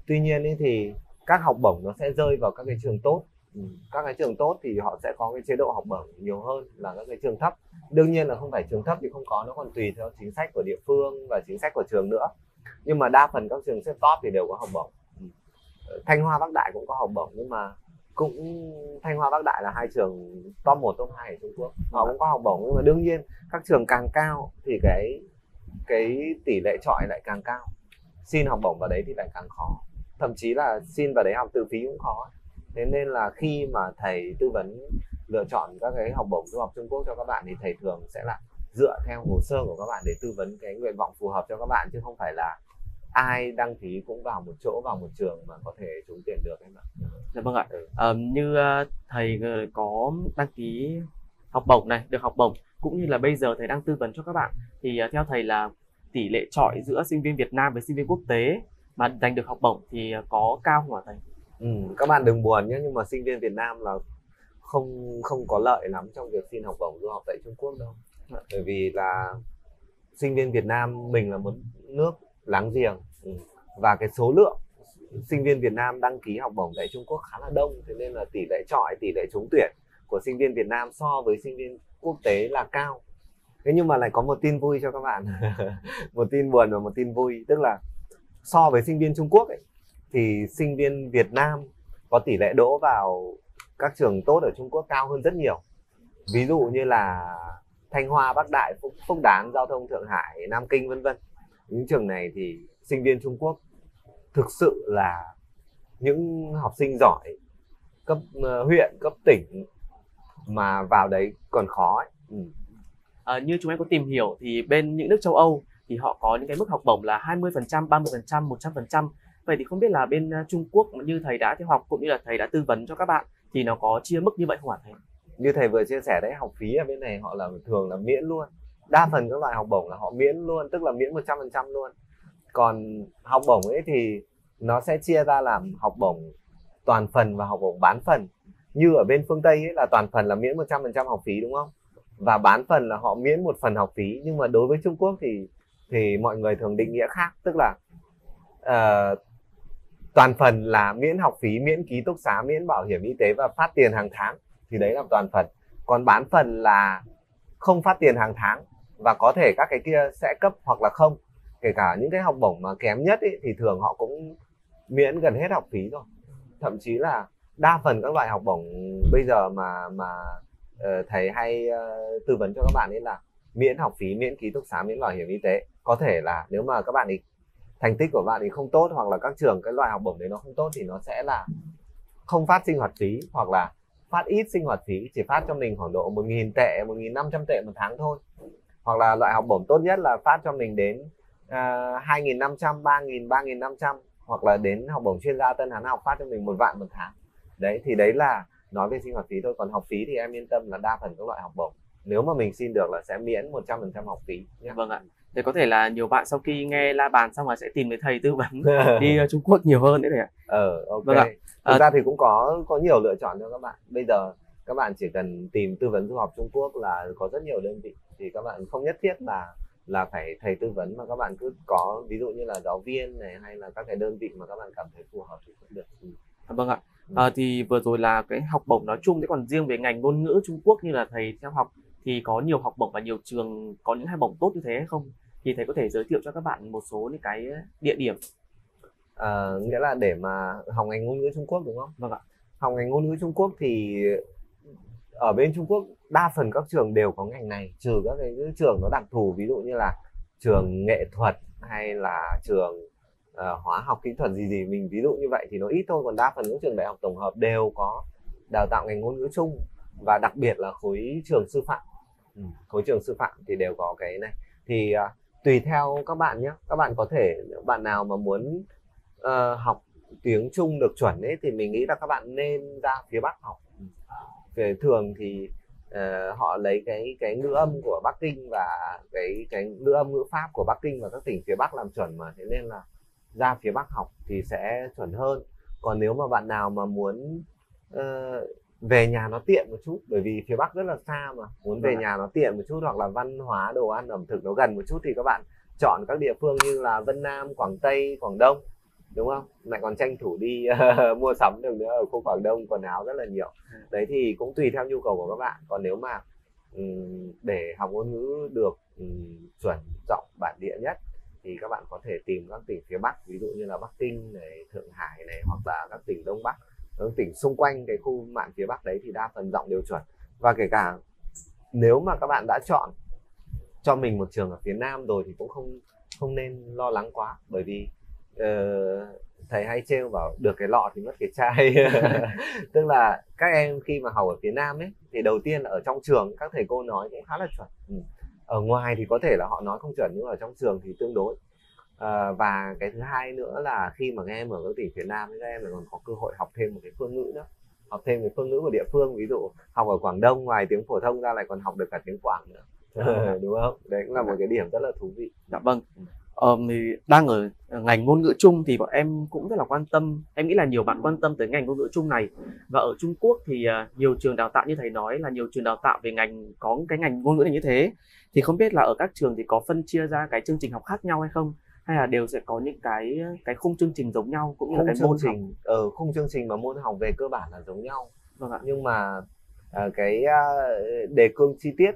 Tuy nhiên ý thì các học bổng nó sẽ rơi vào các cái trường tốt. Ừ. các cái trường tốt thì họ sẽ có cái chế độ học bổng nhiều hơn là các cái trường thấp. Đương nhiên là không phải trường thấp thì không có nó còn tùy theo chính sách của địa phương và chính sách của trường nữa. Nhưng mà đa phần các trường xếp top thì đều có học bổng. Ừ. Ờ, thanh hoa bắc đại cũng có học bổng nhưng mà cũng thanh hoa bắc đại là hai trường top 1, top 2 ở trung quốc. Họ cũng có học bổng nhưng mà đương nhiên các trường càng cao thì cái cái tỷ lệ trọi lại càng cao. Xin học bổng vào đấy thì lại càng khó. Thậm chí là xin vào đấy học tự phí cũng khó. Thế nên là khi mà thầy tư vấn lựa chọn các cái học bổng du học Trung Quốc cho các bạn thì thầy thường sẽ là dựa theo hồ sơ của các bạn để tư vấn cái nguyện vọng phù hợp cho các bạn chứ không phải là ai đăng ký cũng vào một chỗ vào một trường mà có thể trúng tiền được em ạ. Dạ vâng ạ. Ừ. À, như uh, thầy có đăng ký học bổng này, được học bổng cũng như là bây giờ thầy đang tư vấn cho các bạn thì uh, theo thầy là tỷ lệ chọi giữa sinh viên Việt Nam với sinh viên quốc tế mà giành được học bổng thì có cao không ạ thầy? Ừ, các bạn đừng buồn nhé nhưng mà sinh viên Việt Nam là không không có lợi lắm trong việc xin học bổng du học tại Trung Quốc đâu dạ. bởi vì là sinh viên Việt Nam mình là một nước láng giềng. Ừ. và cái số lượng sinh viên Việt Nam đăng ký học bổng tại Trung Quốc khá là đông thế nên là tỷ lệ trọi tỷ lệ trúng tuyển của sinh viên Việt Nam so với sinh viên quốc tế là cao. Thế nhưng mà lại có một tin vui cho các bạn. Một tin buồn và một tin vui tức là so với sinh viên Trung Quốc ấy, thì sinh viên Việt Nam có tỷ lệ đỗ vào các trường tốt ở Trung Quốc cao hơn rất nhiều. Ví dụ như là Thanh Hoa, Bắc Đại, Phúc, Phúc Đán, Giao thông Thượng Hải, Nam Kinh vân vân những trường này thì sinh viên Trung Quốc thực sự là những học sinh giỏi cấp uh, huyện cấp tỉnh mà vào đấy còn khó ấy. Ừ. À, như chúng em có tìm hiểu thì bên những nước châu Âu thì họ có những cái mức học bổng là 20%, 30%, 100%. Vậy thì không biết là bên à, Trung Quốc như thầy đã theo học cũng như là thầy đã tư vấn cho các bạn thì nó có chia mức như vậy không ạ thầy? Như thầy vừa chia sẻ đấy, học phí ở bên này họ là thường là miễn luôn. Đa phần các loại học bổng là họ miễn luôn, tức là miễn 100% luôn. Còn học bổng ấy thì nó sẽ chia ra làm học bổng toàn phần và học bổng bán phần. Như ở bên phương Tây ấy là toàn phần là miễn 100% học phí đúng không? Và bán phần là họ miễn một phần học phí nhưng mà đối với Trung Quốc thì thì mọi người thường định nghĩa khác tức là uh, toàn phần là miễn học phí miễn ký túc xá miễn bảo hiểm y tế và phát tiền hàng tháng thì đấy là toàn phần còn bán phần là không phát tiền hàng tháng và có thể các cái kia sẽ cấp hoặc là không. Kể cả những cái học bổng mà kém nhất ý, thì thường họ cũng miễn gần hết học phí rồi thậm chí là đa phần các loại học bổng bây giờ mà mà uh, thầy hay uh, tư vấn cho các bạn ấy là miễn học phí miễn ký túc xá miễn bảo hiểm y tế. Có thể là nếu mà các bạn ấy thành tích của bạn ấy không tốt hoặc là các trường cái loại học bổng đấy nó không tốt thì nó sẽ là không phát sinh hoạt phí hoặc là phát ít sinh hoạt phí chỉ phát cho mình khoảng độ 1.000 tệ 1.500 tệ một tháng thôi hoặc là loại học bổng tốt nhất là phát cho mình đến uh, 2.500 3.000 3.500 hoặc là đến học bổng chuyên gia tân hán học phát cho mình một vạn một tháng đấy thì đấy là nói về sinh hoạt phí thôi còn học phí thì em yên tâm là đa phần các loại học bổng nếu mà mình xin được là sẽ miễn 100% học phí nhé. Vâng ạ. Để có thể là nhiều bạn sau khi nghe la bàn xong rồi sẽ tìm đến thầy tư vấn đi Trung Quốc nhiều hơn đấy ạ. Ờ ok. Vâng ạ. Thực à, ra thì cũng có có nhiều lựa chọn cho các bạn. Bây giờ các bạn chỉ cần tìm tư vấn du học Trung Quốc là có rất nhiều đơn vị thì các bạn không nhất thiết là là phải thầy tư vấn mà các bạn cứ có ví dụ như là giáo viên này hay là các cái đơn vị mà các bạn cảm thấy phù hợp thì cũng được. Ừ. Vâng ạ. À, thì vừa rồi là cái học bổng nói chung thế còn riêng về ngành ngôn ngữ Trung Quốc như là thầy theo học thì có nhiều học bổng và nhiều trường có những học bổng tốt như thế hay không thì thầy có thể giới thiệu cho các bạn một số những cái địa điểm à, nghĩa là để mà học ngành ngôn ngữ Trung Quốc đúng không? Vâng ạ. Học ngành ngôn ngữ Trung Quốc thì ở bên Trung Quốc đa phần các trường đều có ngành này trừ các cái trường nó đặc thù ví dụ như là trường nghệ thuật hay là trường uh, hóa học kỹ thuật gì gì mình ví dụ như vậy thì nó ít thôi. Còn đa phần các trường đại học tổng hợp đều có đào tạo ngành ngôn ngữ chung và đặc biệt là khối trường sư phạm. Ừ, khối trường sư phạm thì đều có cái này. Thì uh, tùy theo các bạn nhé các bạn có thể bạn nào mà muốn uh, học tiếng Trung được chuẩn ấy thì mình nghĩ là các bạn nên ra phía Bắc học về thường thì uh, họ lấy cái cái ngữ âm của Bắc Kinh và cái cái ngữ âm ngữ pháp của Bắc Kinh và các tỉnh phía Bắc làm chuẩn mà. Thế nên là ra phía Bắc học thì sẽ chuẩn hơn. Còn nếu mà bạn nào mà muốn uh, về nhà nó tiện một chút bởi vì phía bắc rất là xa mà. Muốn về Vâng nhà nó tiện một chút hoặc là văn hóa đồ ăn ẩm thực nó gần một chút thì các bạn chọn các địa phương như là vân nam quảng tây quảng đông đúng không? Lại còn tranh thủ đi mua sắm được nữa ở khu quảng đông quần áo rất là nhiều. Ừ. đấy thì cũng tùy theo nhu cầu của các bạn. Còn nếu mà ừm, để học ngôn ngữ được ừm, chuẩn giọng bản địa nhất thì các bạn có thể tìm các tỉnh phía bắc ví dụ như là bắc kinh này thượng hải này hoặc là các tỉnh đông bắc các tỉnh xung quanh cái khu mạn phía bắc đấy thì đa phần giọng đều chuẩn. Và kể cả nếu mà các bạn đã chọn cho mình một trường ở phía nam rồi thì cũng không không nên lo lắng quá. Bởi vì ờ, thầy hay trêu bảo được cái lọ thì mất cái chai. Tức là các em khi mà học ở phía nam ấy thì đầu tiên là ở trong trường các thầy cô nói cũng khá là chuẩn. Ừ. ở ngoài thì có thể là họ nói không chuẩn nhưng ở trong trường thì tương đối. À, và cái thứ hai nữa là khi mà các em ở các tỉnh phía Nam các em lại còn có cơ hội học thêm một cái phương ngữ nữa. Học thêm cái phương ngữ của địa phương ví dụ học ở Quảng Đông ngoài tiếng phổ thông ra lại còn học được cả tiếng Quảng nữa. Đúng không? Đấy cũng là một cái điểm rất là thú vị. Dạ vâng. Ờ, thì đang ở ngành ngôn ngữ chung thì bọn em cũng rất là quan tâm. Em nghĩ là nhiều bạn quan tâm tới ngành ngôn ngữ chung này. Và ở Trung Quốc thì à, nhiều trường đào tạo như thầy nói là nhiều trường đào tạo về ngành có cái ngành ngôn ngữ này như thế. Thì không biết là ở các trường thì có phân chia ra cái chương trình học khác nhau hay không? Hay là đều sẽ có những cái cái khung chương trình giống nhau cũng như là khung cái chương môn học. trình ở khung chương trình và môn học về cơ bản là giống nhau Vâng ạ. nhưng mà à, cái à, đề cương chi tiết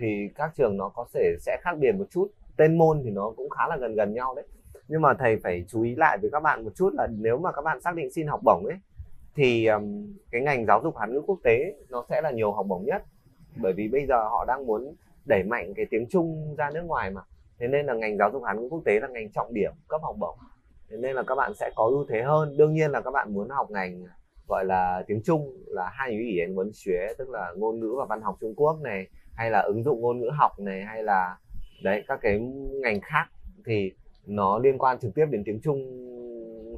thì các trường nó có thể sẽ khác biệt một chút tên môn thì nó cũng khá là gần gần nhau đấy nhưng mà thầy phải chú ý lại với các bạn một chút là nếu mà các bạn xác định xin học bổng ấy thì um, cái ngành giáo dục Hàn ngữ quốc tế nó sẽ là nhiều học bổng nhất bởi vì bây giờ họ đang muốn đẩy mạnh cái tiếng Trung ra nước ngoài mà thế nên là ngành giáo dục Hàn ngữ quốc tế là ngành trọng điểm cấp học bổng thế nên là các bạn sẽ có ưu thế hơn đương nhiên là các bạn muốn học ngành gọi là tiếng Trung là hai ngữ语言文学tức là ngôn ngữ và văn học Trung Quốc này hay là ứng dụng ngôn ngữ học này hay là đấy các cái ngành khác thì nó liên quan trực tiếp đến tiếng Trung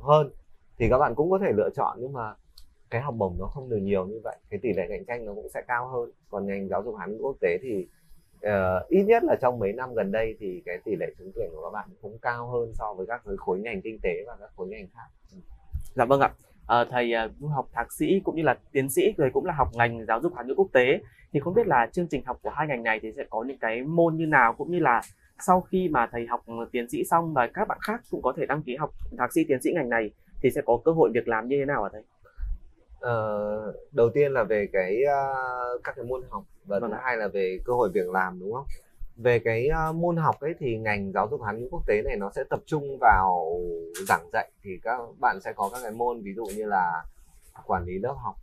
hơn. Thì các bạn cũng có thể lựa chọn nhưng mà cái học bổng nó không được nhiều như vậy cái tỷ lệ cạnh tranh nó cũng sẽ cao hơn. Còn ngành giáo dục hán quốc tế thì uh, ít nhất là trong mấy năm gần đây thì cái tỷ lệ trúng tuyển của các bạn cũng cao hơn so với các khối ngành kinh tế và các khối ngành khác. Ừ. Dạ vâng ạ. Ờ, thầy à, du học thạc sĩ cũng như là tiến sĩ rồi cũng là học ngành giáo dục Hàn ngữ quốc tế thì không biết là chương trình học của hai ngành này thì sẽ có những cái môn như nào cũng như là sau khi mà thầy học tiến sĩ xong và các bạn khác cũng có thể đăng ký học thạc sĩ tiến sĩ ngành này thì sẽ có cơ hội việc làm như thế nào ạ thầy? Ờ, đầu tiên là về cái ờ, các cái môn học và Vâng thứ hai là về cơ hội việc làm đúng không? Về cái ờ, môn học ấy thì ngành giáo dục hán ngữ quốc tế này nó sẽ tập trung vào giảng dạy thì các bạn sẽ có các cái môn ví dụ như là quản lý lớp học,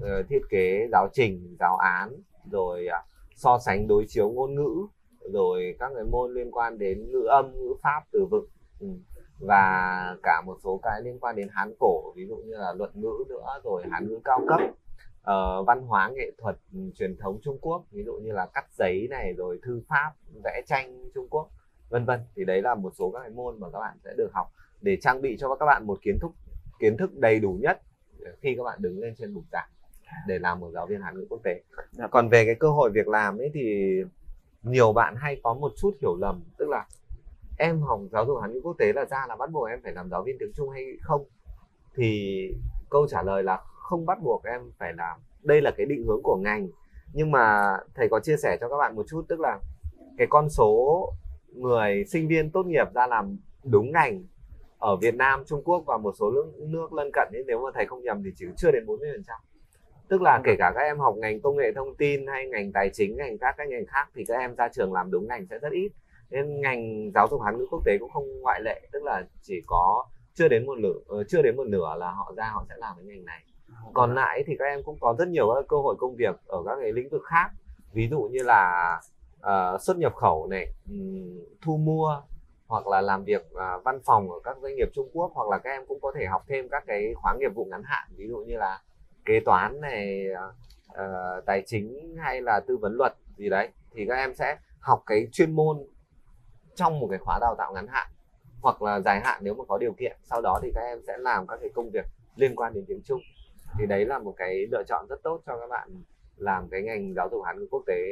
ờ, thiết kế giáo trình, giáo án, rồi à, so sánh đối chiếu ngôn ngữ, rồi các cái môn liên quan đến ngữ âm, ngữ pháp, từ vựng. Ừ và cả một số cái liên quan đến Hán cổ ví dụ như là luận ngữ nữa rồi Hán ngữ cao cấp ờ, văn hóa nghệ thuật ừ, truyền thống Trung Quốc ví dụ như là cắt giấy này rồi thư pháp vẽ tranh Trung Quốc vân vân. Thì đấy là một số các cái môn mà các bạn sẽ được học để trang bị cho các bạn một kiến thức kiến thức đầy đủ nhất khi các bạn đứng lên trên bục giảng để làm một giáo viên Hàn ngữ quốc tế. Dạ. còn về cái cơ hội việc làm ấy thì nhiều bạn hay có một chút hiểu lầm tức là em học giáo dục Hàn ngữ quốc tế là ra là bắt buộc em phải làm giáo viên tiếng Trung hay không? Thì câu trả lời là không bắt buộc em phải làm đây là cái định hướng của ngành nhưng mà thầy có chia sẻ cho các bạn một chút tức là cái con số người sinh viên tốt nghiệp ra làm đúng ngành ở Việt Nam, Trung Quốc và một số nước, nước lân cận ấy, nếu mà thầy không nhầm thì chỉ chưa đến 40%. Tức là kể cả các em học ngành công nghệ thông tin hay ngành tài chính, ngành các cái ngành khác thì các em ra trường làm đúng ngành sẽ rất ít. Nên ngành giáo dục Hán ngữ quốc tế cũng không ngoại lệ, tức là chỉ có chưa đến một nửa ờ, chưa đến một nửa là họ ra họ sẽ làm cái ngành này. Còn lại thì các em cũng có rất nhiều các cơ hội công việc ở các cái lĩnh vực khác. Ví dụ như là uh, xuất nhập khẩu này, thu mua hoặc là làm việc uh, văn phòng ở các doanh nghiệp Trung Quốc hoặc là các em cũng có thể học thêm các cái khóa nghiệp vụ ngắn hạn. Ví dụ như là kế toán này uh, tài chính hay là tư vấn luật gì đấy thì các em sẽ học cái chuyên môn trong một cái khóa đào tạo ngắn hạn hoặc là dài hạn nếu mà có điều kiện. Sau đó thì các em sẽ làm các cái công việc liên quan đến tiếng Trung thì đấy là một cái lựa chọn rất tốt cho các bạn làm cái ngành giáo dục Hàn quốc tế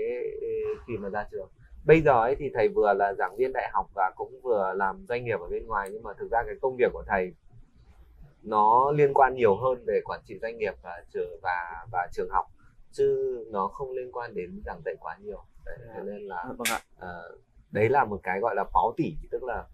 khi mà ra trường bây giờ ấy thì thầy vừa là giảng viên đại học và cũng vừa làm doanh nghiệp ở bên ngoài nhưng mà thực ra cái công việc của thầy nó liên quan nhiều hơn về quản trị doanh nghiệp và trường và và trường học chứ nó không liên quan đến giảng dạy quá nhiều đấy, thế nên là ạ. uh, đấy là một cái gọi là báo tỉ tức là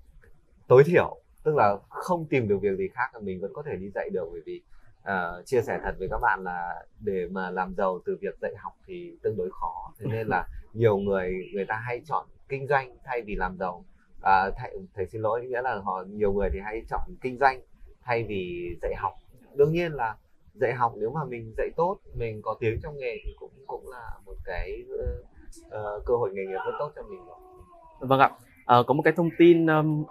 tối thiểu tức là không tìm được việc gì khác là mình vẫn có thể đi dạy được bởi vì uh, chia sẻ thật với các bạn là để mà làm giàu từ việc dạy học thì tương đối khó. Thế nên là nhiều người người ta hay chọn kinh doanh thay vì làm giàu. À, thầy, thầy xin lỗi nghĩa là họ nhiều người thì hay chọn kinh doanh thay vì dạy học. Đương nhiên là dạy học nếu mà mình dạy tốt mình có tiếng trong nghề thì cũng cũng là một cái uh, cơ hội nghề nghiệp rất tốt cho mình rồi. Vâng ạ. À, có một cái thông tin um,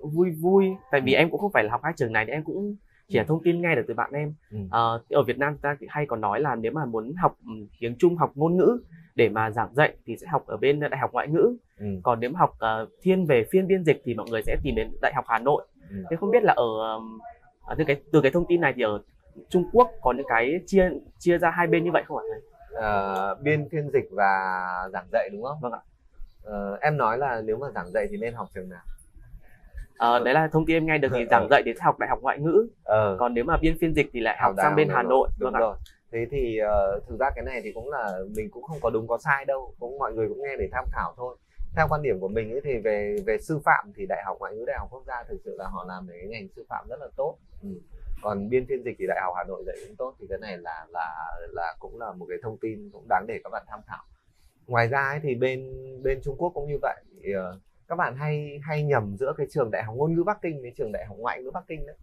vui vui. Tại vì em cũng không phải là học hai trường này thì em cũng chỉ là thông tin nghe được từ bạn em Ừ. à, ở Việt Nam ta hay còn nói là nếu mà muốn học ừ, tiếng Trung học ngôn ngữ để mà giảng dạy thì sẽ học ở bên đại học ngoại ngữ Ừ. còn nếu mà học ờ, thiên về phiên biên dịch thì mọi người sẽ tìm đến đại học Hà Nội Ừ. thế không biết là ở ở từ cái từ cái thông tin này thì ở Trung Quốc có những cái chia chia ra hai bên như vậy không ạ thầy? Ờ, biên phiên dịch và giảng dạy đúng không? Vâng ạ. Ờ, em nói là nếu mà giảng dạy thì nên học trường nào? Ờ, đấy là thông tin em nghe được thì giảng dạy sẽ học đại học ngoại ngữ. Ờ, còn nếu mà biên phiên dịch thì lại học sang bên Hà Nội đúng vâng ạ. rồi. Thế thì ờ, thực ra cái này thì cũng là mình cũng không có đúng có sai đâu cũng mọi người cũng nghe để tham khảo thôi. Theo quan điểm của mình ấy thì về về sư phạm thì đại học ngoại ngữ đại học quốc gia thực sự là họ làm cái ngành sư phạm rất là tốt. Ừ. còn biên phiên dịch thì đại học hà nội dạy cũng tốt thì cái này là là là cũng là một cái thông tin cũng đáng để các bạn tham khảo. Ngoài ra ấy, thì bên bên trung quốc cũng như vậy thì, ờ, các bạn hay hay nhầm giữa cái trường đại học ngôn ngữ bắc kinh với trường đại học ngoại ngữ bắc kinh đấy.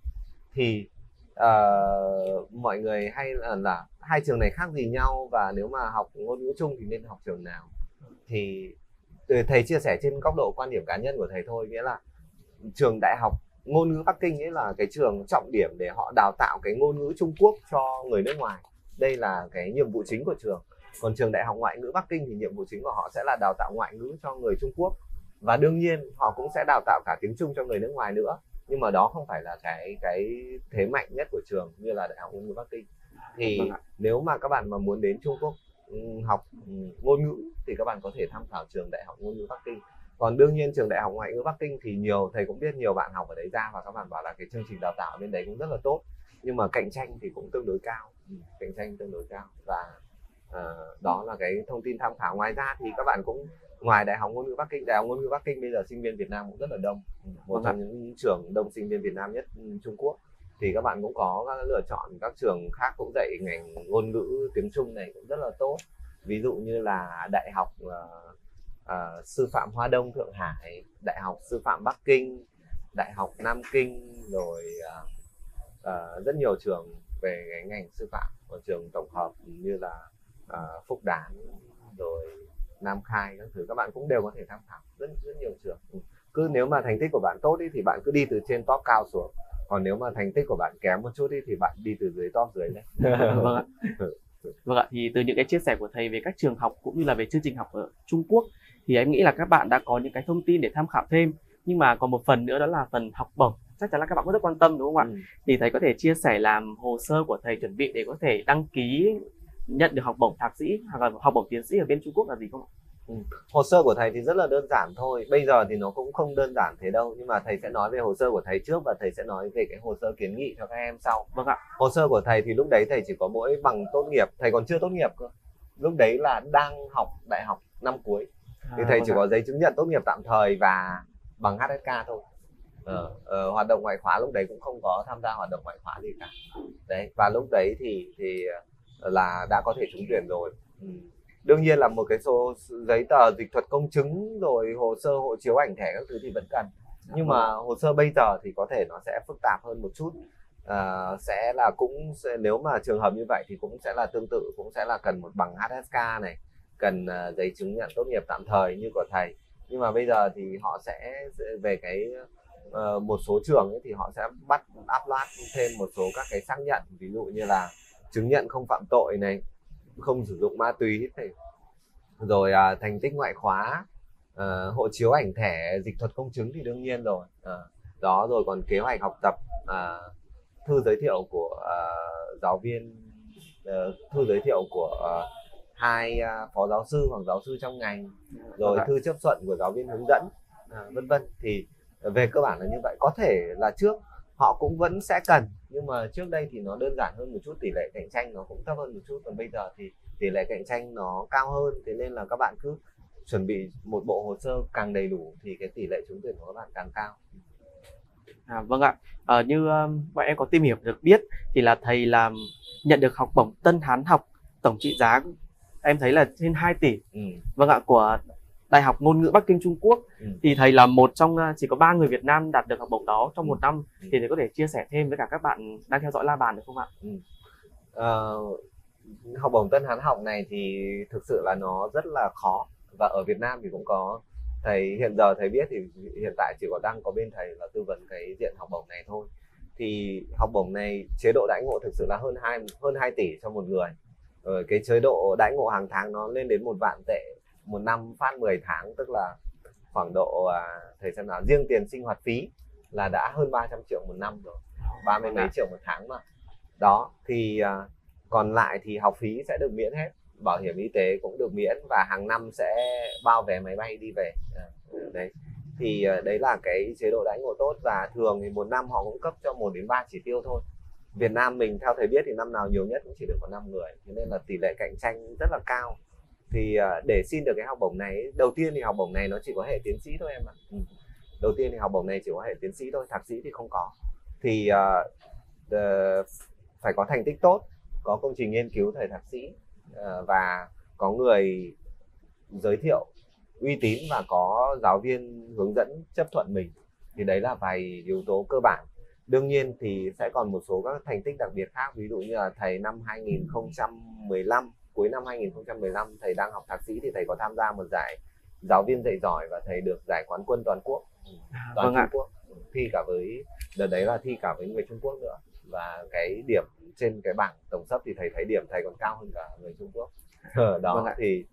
Thì uh, mọi người hay là, là hai trường này khác gì nhau và nếu mà học ngôn ngữ chung thì nên học trường nào? Thì ừ, thầy chia sẻ trên góc độ quan điểm cá nhân của thầy thôi nghĩa là trường đại học ngôn ngữ Bắc Kinh ấy là cái trường trọng điểm để họ đào tạo cái ngôn ngữ Trung Quốc cho người nước ngoài. Đây là cái nhiệm vụ chính của trường. Còn trường đại học ngoại ngữ Bắc Kinh thì nhiệm vụ chính của họ sẽ là đào tạo ngoại ngữ cho người Trung Quốc và đương nhiên họ cũng sẽ đào tạo cả tiếng Trung cho người nước ngoài nữa. Nhưng mà đó không phải là cái cái thế mạnh nhất của trường như là đại học ngôn ngữ Bắc Kinh thì Vâng nếu mà các bạn mà muốn đến Trung Quốc ừ, học ừ, ngôn ngữ thì các bạn có thể tham khảo trường đại học ngôn ngữ Bắc Kinh còn đương nhiên trường đại học ngoại ngữ Bắc Kinh thì nhiều thầy cũng biết nhiều bạn học ở đấy ra và các bạn bảo là cái chương trình đào tạo bên đấy cũng rất là tốt. Nhưng mà cạnh tranh thì cũng tương đối cao. Ừ, cạnh tranh tương đối cao. Và ờ, đó là cái thông tin tham khảo. Ngoài ra thì các bạn cũng ngoài đại học ngôn ngữ Bắc Kinh đại học ngôn ngữ Bắc Kinh bây giờ sinh viên Việt Nam cũng rất là đông. Một Vâng trong những trường đông sinh viên Việt Nam nhất ừ, Trung Quốc. Thì các bạn cũng có các lựa chọn các trường khác cũng dạy ngành ngôn ngữ tiếng Trung này cũng rất là tốt. Ví dụ như là đại học ờ, ờ, sư phạm Hoa Đông Thượng Hải đại học sư phạm Bắc Kinh đại học Nam Kinh rồi ờ, ờ, rất nhiều trường về cái ngành sư phạm. Còn trường tổng hợp như là ờ, Phúc Đán rồi Nam Khai các thứ các bạn cũng đều có thể tham khảo rất rất nhiều trường. Ừ. cứ nếu mà thành tích của bạn tốt ý, thì bạn cứ đi từ trên top cao xuống. Còn nếu mà thành tích của bạn kém một chút ý, thì bạn đi từ dưới top dưới lên vâng ạ. Vâng ạ thì từ những cái chia sẻ của thầy về các trường học cũng như là về chương trình học ở Trung Quốc thì em nghĩ là các bạn đã có những cái thông tin để tham khảo thêm. Nhưng mà còn một phần nữa đó là phần học bổng. Chắc chắn là các bạn cũng rất quan tâm đúng không ạ? Ừ. thì thầy có thể chia sẻ làm hồ sơ của thầy chuẩn bị để có thể đăng ký nhận được học bổng thạc sĩ hoặc là học bổng tiến sĩ ở bên Trung Quốc là gì không ạ? hồ sơ của thầy thì rất là đơn giản thôi. Bây giờ thì nó cũng không đơn giản thế đâu nhưng mà thầy sẽ nói về hồ sơ của thầy trước và thầy sẽ nói về cái hồ sơ kiến nghị cho các em sau. Vâng ạ. hồ sơ của thầy thì lúc đấy thầy chỉ có mỗi bằng tốt nghiệp thầy còn chưa tốt nghiệp cơ. Lúc đấy là đang học đại học năm cuối. Thì À, thầy vâng chỉ ạ. có giấy chứng nhận tốt nghiệp tạm thời và bằng HSK thôi. Ờ, ờ, hoạt động ngoại khóa lúc đấy cũng không có tham gia hoạt động ngoại khóa gì cả. Đấy và lúc đấy thì thì là đã có thể trúng tuyển rồi. Ừ. đương nhiên là một cái số giấy tờ dịch thuật công chứng rồi hồ sơ hộ chiếu ảnh thẻ các thứ thì vẫn cần. Nhưng mà hồ sơ bây giờ thì có thể nó sẽ phức tạp hơn một chút. Ờ, sẽ là cũng sẽ, nếu mà trường hợp như vậy thì cũng sẽ là tương tự cũng sẽ là cần một bằng HSK này cần ờ, giấy chứng nhận tốt nghiệp tạm thời như của thầy. Nhưng mà bây giờ thì họ sẽ sẽ về cái ờ, một số trường ấy thì họ sẽ bắt upload thêm một số các cái xác nhận. Ví dụ như là chứng nhận không phạm tội này không sử dụng ma túy này. Rồi à, thành tích ngoại khóa ờ, hộ chiếu ảnh thẻ dịch thuật công chứng thì đương nhiên rồi. Ờ, đó rồi còn kế hoạch học tập à, thư giới thiệu của ờ, giáo viên ờ, thư giới thiệu của ờ, hai à, phó giáo sư hoặc giáo sư trong ngành rồi Vâng thư chấp thuận của giáo viên hướng dẫn à, vân vân. Thì về cơ bản là như vậy. Có thể là trước họ cũng vẫn sẽ cần nhưng mà trước đây thì nó đơn giản hơn một chút tỷ lệ cạnh tranh nó cũng thấp hơn một chút còn bây giờ thì tỷ lệ cạnh tranh nó cao hơn thế nên là các bạn cứ chuẩn bị một bộ hồ sơ càng đầy đủ thì cái tỷ lệ trúng tuyển của các bạn càng cao À, vâng ạ, ờ, như bọn em có tìm hiểu được biết thì là thầy làm nhận được học bổng Tân Hán học tổng trị giá em thấy là trên 2 tỷ. ừ. Vâng ạ, của Đại học Ngôn ngữ Bắc Kinh Trung Quốc Ừ. thì thầy là một trong uh, chỉ có ba người Việt Nam đạt được học bổng đó trong Ừ. một năm Ừ. thì thầy có thể chia sẻ thêm với cả các bạn đang theo dõi La Bàn được không ạ? Ờ, học bổng Tân Hán học này thì thực sự là nó rất là khó và ở Việt Nam thì cũng có thầy hiện giờ thầy biết thì hiện tại chỉ có đang có bên thầy là tư vấn cái diện học bổng này thôi thì học bổng này chế độ đãi ngộ thực sự là hơn hai hơn 2 tỷ cho một người rồi cái chế độ đãi ngộ hàng tháng nó lên đến một vạn tệ một năm phát 10 tháng tức là khoảng độ à, thời gian nào riêng tiền sinh hoạt phí là đã hơn 300 triệu một năm rồi ba mươi mấy triệu một tháng mà. Đó thì à, còn lại thì học phí sẽ được miễn hết bảo hiểm y tế cũng được miễn và hàng năm sẽ bao vé máy bay đi về. À, đấy. Thì à, đấy là cái chế độ đãi ngộ tốt và thường thì một năm họ cũng cấp cho một đến ba chỉ tiêu thôi. Việt Nam mình theo thầy biết thì năm nào nhiều nhất cũng chỉ được có 5 người thế nên là tỷ lệ cạnh tranh rất là cao thì à, để xin được cái học bổng này đầu tiên thì học bổng này nó chỉ có hệ tiến sĩ thôi em ạ. Ừ. đầu tiên thì học bổng này chỉ có hệ tiến sĩ thôi thạc sĩ thì không có. Thì uh, phải có thành tích tốt có công trình nghiên cứu thầy thạc sĩ uh, và có người giới thiệu uy tín và có giáo viên hướng dẫn chấp thuận mình. Thì đấy là vài yếu tố cơ bản. Đương nhiên thì sẽ còn một số các thành tích đặc biệt khác ví dụ như là thầy năm 2015 cuối năm 2015 thầy đang học thạc sĩ thì thầy có tham gia một giải giáo viên dạy giỏi và thầy được giải quán quân toàn quốc. À, toàn vâng Trung ạ. Quốc. Thi cả với đợt đấy là thi cả với người Trung Quốc nữa. Và cái điểm trên cái bảng tổng sắp thì thầy thấy điểm thầy còn cao hơn cả người Trung Quốc. Ờ, đó Vâng thì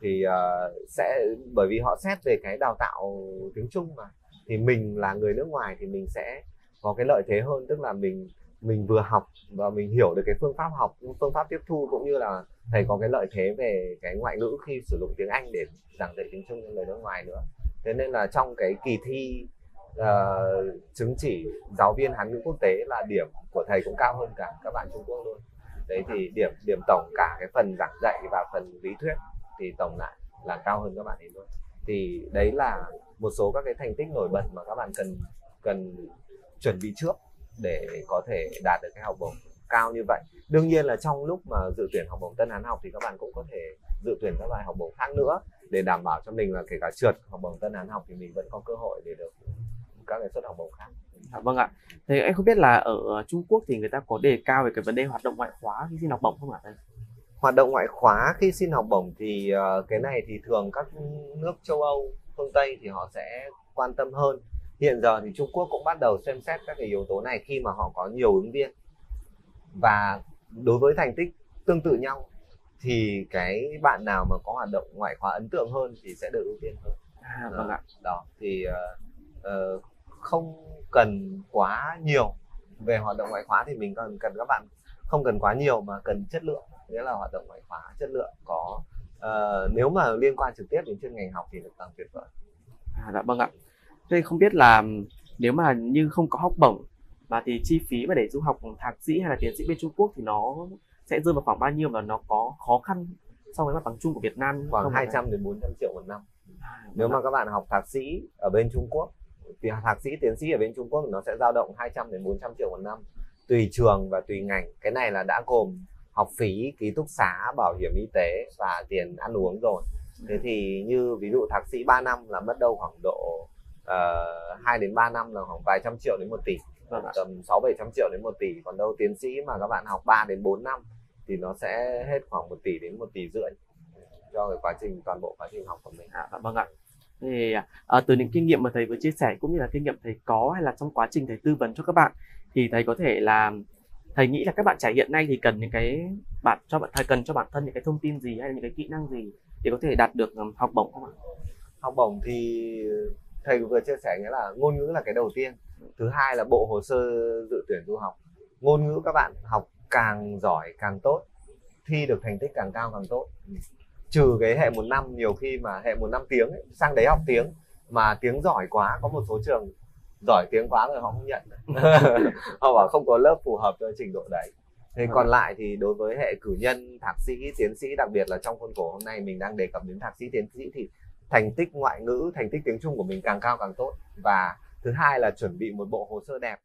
thì ờ, sẽ bởi vì họ xét về cái đào tạo tiếng Trung mà thì mình là người nước ngoài thì mình sẽ có cái lợi thế hơn. Tức là mình mình vừa học và mình hiểu được cái phương pháp học phương pháp tiếp thu cũng như là thầy có cái lợi thế về cái ngoại ngữ khi sử dụng tiếng Anh để giảng dạy tiếng Trung cho người nước ngoài nữa. Thế nên là trong cái kỳ thi uh, chứng chỉ giáo viên Hán ngữ quốc tế là điểm của thầy cũng cao hơn cả các bạn Trung Quốc luôn. Đấy thì điểm điểm tổng cả cái phần giảng dạy và phần lý thuyết thì tổng lại là cao hơn các bạn ấy luôn. Thì đấy là một số các cái thành tích nổi bật mà các bạn cần cần chuẩn bị trước để có thể đạt được cái học bổng cao như vậy đương nhiên là trong lúc mà dự tuyển học bổng Tân Hán học thì các bạn cũng có thể dự tuyển các loại học bổng khác nữa để đảm bảo cho mình là kể cả trượt học bổng Tân Hán học thì mình vẫn có cơ hội để được các cái suất học bổng khác Dạ, vâng ạ. Thế em không biết là ở Trung Quốc thì người ta có đề cao về cái vấn đề hoạt động ngoại khóa khi xin học bổng không ạ? hoạt động ngoại khóa khi xin học bổng thì ờ, cái này thì thường các nước châu Âu phương Tây thì họ sẽ quan tâm hơn hiện giờ thì Trung Quốc cũng bắt đầu xem xét các cái yếu tố này khi mà họ có nhiều ứng viên và đối với thành tích tương tự nhau thì cái bạn nào mà có hoạt động ngoại khóa ấn tượng hơn thì sẽ được ưu tiên hơn À, vâng ạ. đó thì ờ, không cần quá nhiều về hoạt động ngoại khóa thì mình cần cần các bạn không cần quá nhiều mà cần chất lượng nghĩa là hoạt động ngoại khóa chất lượng có ờ, nếu mà liên quan trực tiếp đến chuyên ngành học thì được càng tuyệt vời À, dạ vâng ạ. Thế không biết là nếu mà như không có học bổng mà thì chi phí mà để du học thạc sĩ hay là tiến sĩ bên Trung Quốc thì nó sẽ rơi vào khoảng bao nhiêu và nó có khó khăn so với mặt bằng chung của Việt Nam khoảng không ạ? 200 đến 400 triệu một năm. À, nếu mà các bạn học thạc sĩ ở bên Trung Quốc thì thạc sĩ tiến sĩ ở bên Trung Quốc nó sẽ dao động 200 đến 400 triệu một năm. Tùy trường và tùy ngành. Cái này là đã gồm học phí ký túc xá bảo hiểm y tế và tiền ăn uống rồi. Thế thì như ví dụ thạc sĩ 3 năm là mất đâu khoảng độ uh, 2 đến 3 năm là khoảng vài trăm triệu đến 1 tỷ Vâng tầm 6 700 triệu đến 1 tỷ còn đâu tiến sĩ mà các bạn học 3 đến 4 năm thì nó sẽ hết khoảng 1 tỷ đến 1 tỷ rưỡi cho cái quá trình toàn bộ quá trình học của mình À, dạ vâng ạ. Thì à, từ những kinh nghiệm mà thầy vừa chia sẻ cũng như là kinh nghiệm thầy có hay là trong quá trình thầy tư vấn cho các bạn thì thầy có thể là thầy nghĩ là các bạn trẻ hiện nay thì cần những cái bạn cho bạn thầy cần cho bản thân những cái thông tin gì hay là những cái kỹ năng gì để có thể đạt được học bổng không ạ? học bổng thì thầy vừa chia sẻ nghĩa là ngôn ngữ là cái đầu tiên. Thứ hai là bộ hồ sơ dự tuyển du học. Ngôn ngữ các bạn học càng giỏi càng tốt thi được thành tích càng cao càng tốt. Trừ cái hệ một năm nhiều khi mà hệ một năm tiếng ấy, sang đấy học tiếng mà tiếng giỏi quá có một số trường giỏi tiếng quá rồi họ không nhận. Họ bảo không có lớp phù hợp cho trình độ đấy. Thế còn lại thì đối với hệ cử nhân thạc sĩ tiến sĩ đặc biệt là trong khuôn khổ hôm nay mình đang đề cập đến thạc sĩ tiến sĩ thì thành tích ngoại ngữ, thành tích tiếng trung của mình càng cao càng tốt. Và thứ hai là chuẩn bị một bộ hồ sơ đẹp.